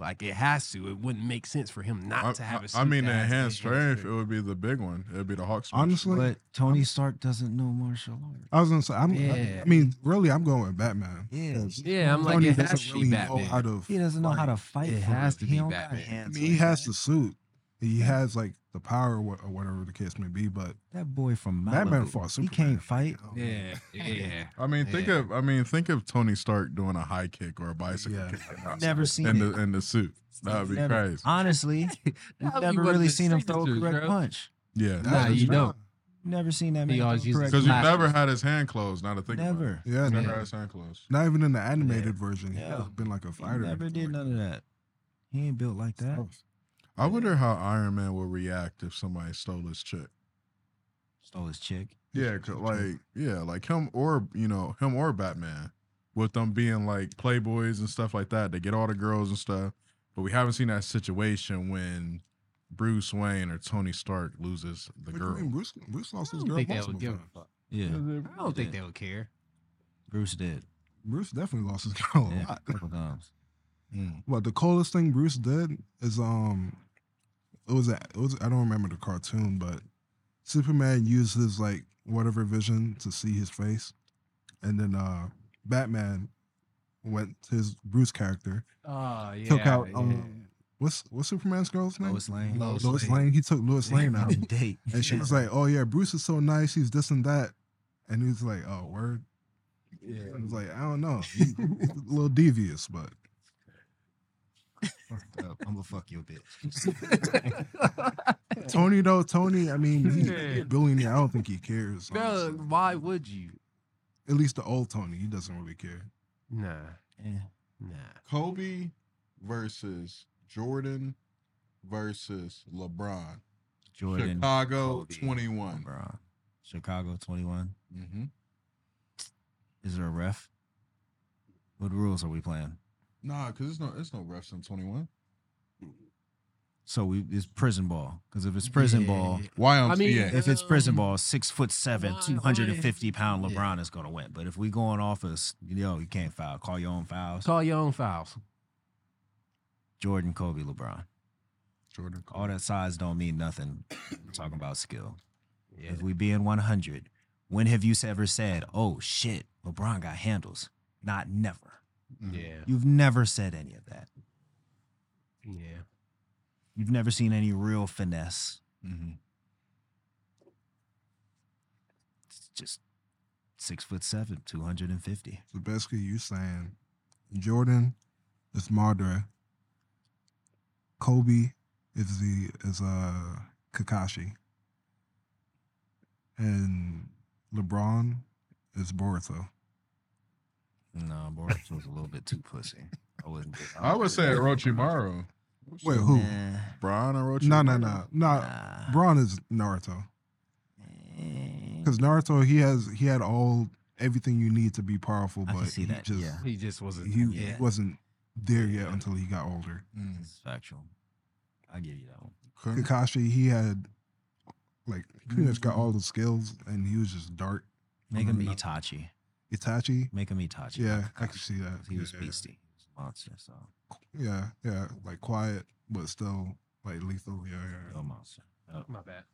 Like it has to. It wouldn't make sense for him not
I,
to have a
I-
suit.
I mean, the
that has
enhanced strength, it would be the big one. It would be the Hawk Smash.
Honestly,
But Tony Stark doesn't know martial arts.
I was gonna say, I'm,
Yeah.
I mean, really, I'm going with Batman.
Yeah.
'cause
Yeah, I'm like, it has
doesn't
to be
really know
Batman.
how to.
He doesn't know how to fight.
It has to
He
be
don't got
Batman.
I
hands
mean, he has
that.
the suit. He has like the power, or whatever the case may be. But
That boy from Malibu.
Batman fought
He can't fight.
you know?
Yeah, yeah.
I mean, think
Yeah.
of I mean, think of Tony Stark doing a high kick or a bicycle
Yeah.
kick outside
Never seen
in
it.
the in the suit. That would be
Never-
crazy.
Honestly,
That'd
you've never really seen him throw a
signatures,
correct
bro.
Yeah.
Nah, you
true.
don't.
Never seen that man
always
throw
uses
correct
because you
Flash.
never had his hand closed. Now to think about
Never.
it.
Yeah,
never
Yeah.
had his hand closed.
not even in the animated version. He
Yeah.
been like a
He
fighter.
never did none of that. He ain't built like that.
I wonder how Iron Man would react if somebody stole his chick.
Stole his chick.
Yeah, 'cause, like yeah, like him or you know him or Batman, with them being like playboys and stuff like that. They get all the girls and stuff, but we haven't seen that situation when Bruce Wayne or Tony Stark loses the
What do you
girl.
mean, Bruce, Bruce lost
I
his
don't
girl
think they
multiple
would give a
times.
fuck.
Yeah,
I don't think they would care.
Bruce did.
Bruce definitely lost his girl a
Yeah,
lot.
a couple times.
Mm.
But the coolest thing Bruce did is um, it was a, it was I don't remember the cartoon, but Superman used his like whatever vision to see his face, and then uh, Batman went to his Bruce character,
Oh yeah.
took out um, what's what's Superman's girl's name?
Lois Lane.
Lois
Lois
Lane.
Lane. He took Lois Lane out,
date.
and she was like, "Oh yeah, Bruce is so nice. He's this and that," and he was like, "Oh word."
Yeah.
I was like, I don't know, a little devious, but
fucked up. I'm gonna fuck your bitch.
Tony though, Tony. I mean, he's
Yeah.
a billionaire. I don't think he cares.
Bro, why would you?
At least the old Tony, he doesn't really care.
Nah,
Eh,
nah.
Kobe versus Jordan versus LeBron.
Jordan,
Chicago
Kobe,
21.
LeBron. Chicago 21.
Mm-hmm.
Is there a ref? What rules are we playing?
Nah, because it's no it's no refs in 21.
So we it's prison ball. Because if it's prison ball,
Yeah.
YMCA.
I mean,
if it's prison
Um,
ball, six foot seven, two hundred and fifty pound
why-
LeBron is gonna win. But if we go going off as yo, you can't foul. Call your own fouls.
Call your own fouls.
Jordan, Kobe, LeBron.
Jordan.
All that size don't mean nothing. We're talking about skill.
Yeah.
If we be in one hundred, when have you ever said, "Oh shit, LeBron got handles"? Not never.
Mhm.
Yeah.
You've never said any of that.
Yeah.
You've never seen any real finesse.
Mhm.
It's just six foot seven, two hundred and fifty.
So basically, you saying Jordan is Madara, Kobe is the is uh Kakashi, and LeBron is Boruto.
No, Boris was a little bit too pussy. I wouldn't.
I would say Orochimaru.
Wait, who?
Nah,
Bron Orochimaru.
No, no, no, no.
nah.
Bron is Naruto
Eh,
because Naruto he has he had all everything you need to be powerful,
I
but
can see
he
that,
just
yeah.
He just wasn't.
he
Yeah.
wasn't there yet
Yeah.
until he got older.
Mm.
It's factual. I give you that one.
Couldn't-
Kakashi he had like he pretty much got
Mm-hmm.
all the skills and he was just dark.
Make him
Mhm.
Itachi.
Itachi,
Make him Itachi.
yeah,
not
I can see that.
He was
yeah.
beastie. He was a monster. So
Yeah, yeah, like quiet but still like lethal. Yeah, yeah.
real monster. Yep.
My bad.